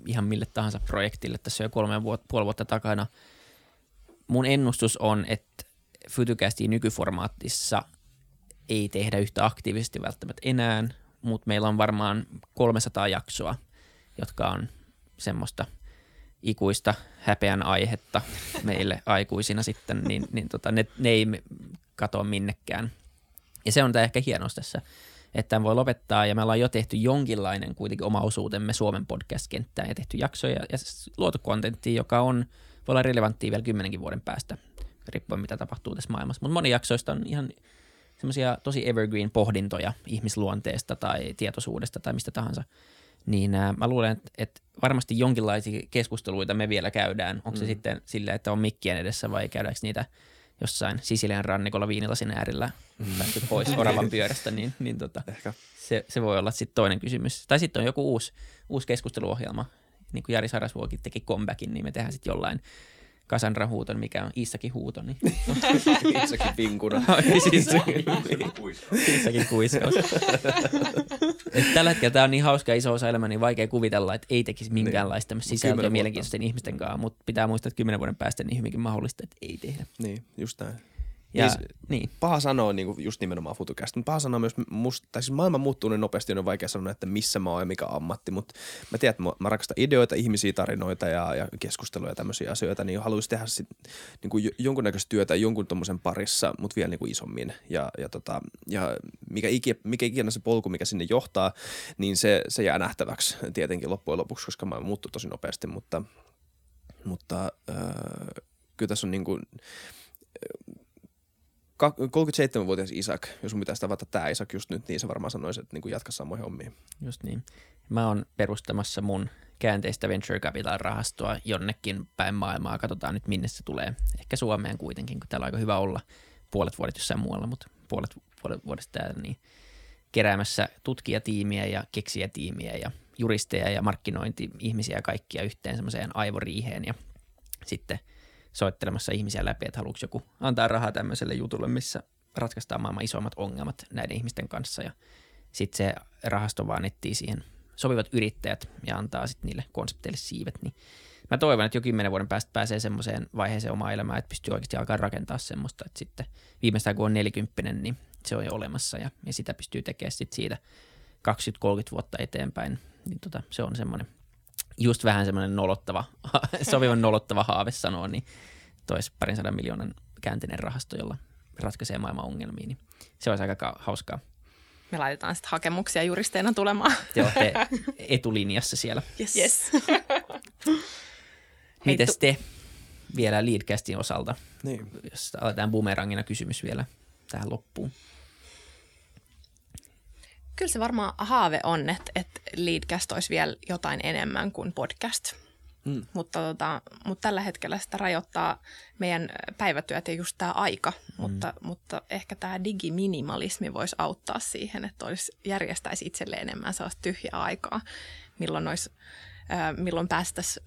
ihan mille tahansa projektille. Tässä on jo kolme vuotta, puoli vuotta takana. Mun ennustus on, että Futucastin nykyformaatissa ei tehdä yhtä aktiivisesti välttämättä enää, mutta meillä on varmaan 300 jaksoa, jotka on semmoista ikuista häpeän aihetta meille (laughs) aikuisina sitten, niin, niin tota, ne, ne ei katoa minnekään. Ja se on tämä ehkä hienous tässä, että tämän voi lopettaa ja me ollaan jo tehty jonkinlainen kuitenkin oma osuutemme Suomen podcast-kenttään ja tehty jaksoja ja luotu kontenttia, joka on, voi olla relevanttia vielä kymmenenkin vuoden päästä, riippuen mitä tapahtuu tässä maailmassa. Mutta moni jaksoista on ihan semmoisia tosi evergreen pohdintoja ihmisluonteesta tai tietoisuudesta tai mistä tahansa. Niin ää, mä luulen, että, että varmasti jonkinlaisia keskusteluita me vielä käydään. Onko se sitten silleen, että on mikkien edessä vai käydäänkö niitä jossain Sisilian rannikolla viinilasin äärellä päästy pois (laughs) oravan pyörästä, niin, niin tota, Ehkä se, se voi olla sitten toinen kysymys. Tai sitten on joku uusi, uusi keskusteluohjelma, niin kuin Jari Sarasvuokin teki comebackin, niin me tehdään sitten jollain Cassandra huuton, mikä on Iissakin huuto, niin (laughs) itsekin vinkuna. (laughs) siis, Iissakin kuiskaus. Et tällä hetkellä tämä on niin hauska ja iso osa elämää, niin vaikea kuvitella, että ei tekisi minkäänlaista tämmöistä Mut sisältöä mielenkiintoisten ihmisten kanssa, mutta pitää muistaa, että kymmenen vuoden päästä niin hyvinkin mahdollista, että ei tehdä. niin, just näin. Ja, Niin niin, paha sanoa niin kuin just nimenomaan FutuCast, mutta paha sanoa myös, musta, tai siis maailma muuttuu niin nopeasti, on vaikea sanoa, että missä mä oon ja mikä ammatti, mutta mä tiedän, että mä, mä rakastan ideoita, ihmisiä, tarinoita ja, ja keskusteluja ja tämmöisiä asioita, niin haluaisin tehdä sit, niin kuin jo- jonkunnäköistä työtä jonkun tommosen parissa, mutta vielä niin kuin isommin. Ja, ja, tota, ja mikä, ikinä, mikä ikinä se polku, mikä sinne johtaa, niin se, se jää nähtäväksi tietenkin loppujen lopuksi, koska maailma muuttuu tosi nopeasti, mutta, mutta äh, kyllä tässä on niin kuin, 37-vuotias Isak, jos mun pitäisi tavata tämä Isak just nyt, niin se varmaan sanoisi, että niin jatka samoihin hommiin. Just niin. Mä oon perustamassa mun käänteistä venture capital rahastoa jonnekin päin maailmaa. Katsotaan nyt minne se tulee. Ehkä Suomeen kuitenkin, kun täällä on aika hyvä olla puolet vuodet jossain muualla, mutta puolet, puolet vuodesta täällä niin keräämässä tutkijatiimiä ja keksijätiimiä ja juristeja ja markkinointi-ihmisiä kaikkia yhteen semmoiseen aivoriiheen ja sitten soittelemassa ihmisiä läpi, että haluatko joku antaa rahaa tämmöiselle jutulle, missä ratkaistaan maailman isommat ongelmat näiden ihmisten kanssa. Ja sitten se rahasto vaan etsii siihen sopivat yrittäjät ja antaa sitten niille konsepteille siivet, niin mä toivon, että jo kymmenen vuoden päästä pääsee semmoiseen vaiheeseen omaa elämää, että pystyy oikeasti alkaa rakentaa semmoista, että sitten viimeistään kun on nelikymppinen, niin se on jo olemassa ja, ja sitä pystyy tekemään sitten siitä 20-30 vuotta eteenpäin, niin tota, se on semmoinen just vähän semmoinen nolottava, (laughs) sopivan nolottava haave sanoa, niin tois parin sadan miljoonan käänteinen rahasto, jolla ratkaisee maailman ongelmia, niin se olisi aika ka- hauskaa. Me laitetaan sitten hakemuksia juristeina tulemaan. Te olette (laughs) etulinjassa siellä. Yes. yes. (laughs) Mites te vielä Leadcastin osalta, Niin. jos aletaan bumerangina kysymys vielä tähän loppuun. Kyllä se varmaan haave on, että, että Leadcast olisi vielä jotain enemmän kuin podcast. Mm. Mutta, tota, mutta tällä hetkellä sitä rajoittaa meidän päivätyöt ja just tämä aika. Mm. Mutta, mutta ehkä tämä digiminimalismi voisi auttaa siihen, että olisi, järjestäisi itselle enemmän sellaista tyhjää aikaa, milloin olisi äh, milloin päästäisiin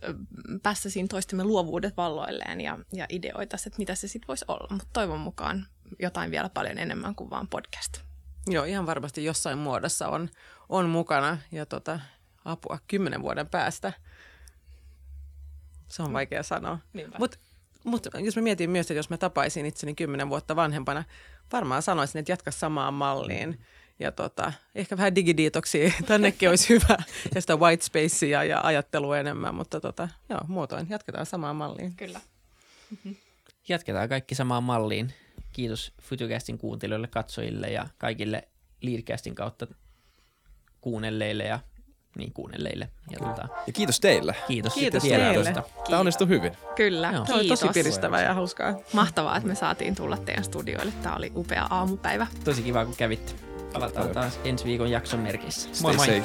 päästäisiin toistemme luovuudet valloilleen ja, ja ideoita, että mitä se sitten voisi olla. Mutta toivon mukaan jotain vielä paljon enemmän kuin vaan podcast. Joo, ihan varmasti jossain muodossa on, on mukana ja tota, apua kymmenen vuoden päästä. Se on vaikea sanoa. Mutta mut, jos mä mietin myös, että jos mä tapaisin itseni kymmenen vuotta vanhempana, varmaan sanoisin, että jatka samaan malliin. Ja tota, ehkä vähän digidiitoksia (laughs) tännekin olisi hyvä ja sitä white spacea ja ajattelua enemmän, mutta tota, joo, muutoin jatketaan samaan malliin. Kyllä. Jatketaan kaikki samaan malliin. Kiitos Futucastin kuuntelijoille, katsojille ja kaikille Leadcastin kautta kuunnelleille ja niin kuunnelleille. Ja tota, Ja kiitos teille. kiitos, Kiitos teille. Tämä onnistui hyvin. Kyllä, Joo. Se oli kiitos. tosi piristävää ja hauskaa. Mahtavaa, että me saatiin tulla teidän studioille. Tämä oli upea aamupäivä. Tosi kiva, kun kävitte. Palataan taas ensi viikon jakson merkissä. Stay safe.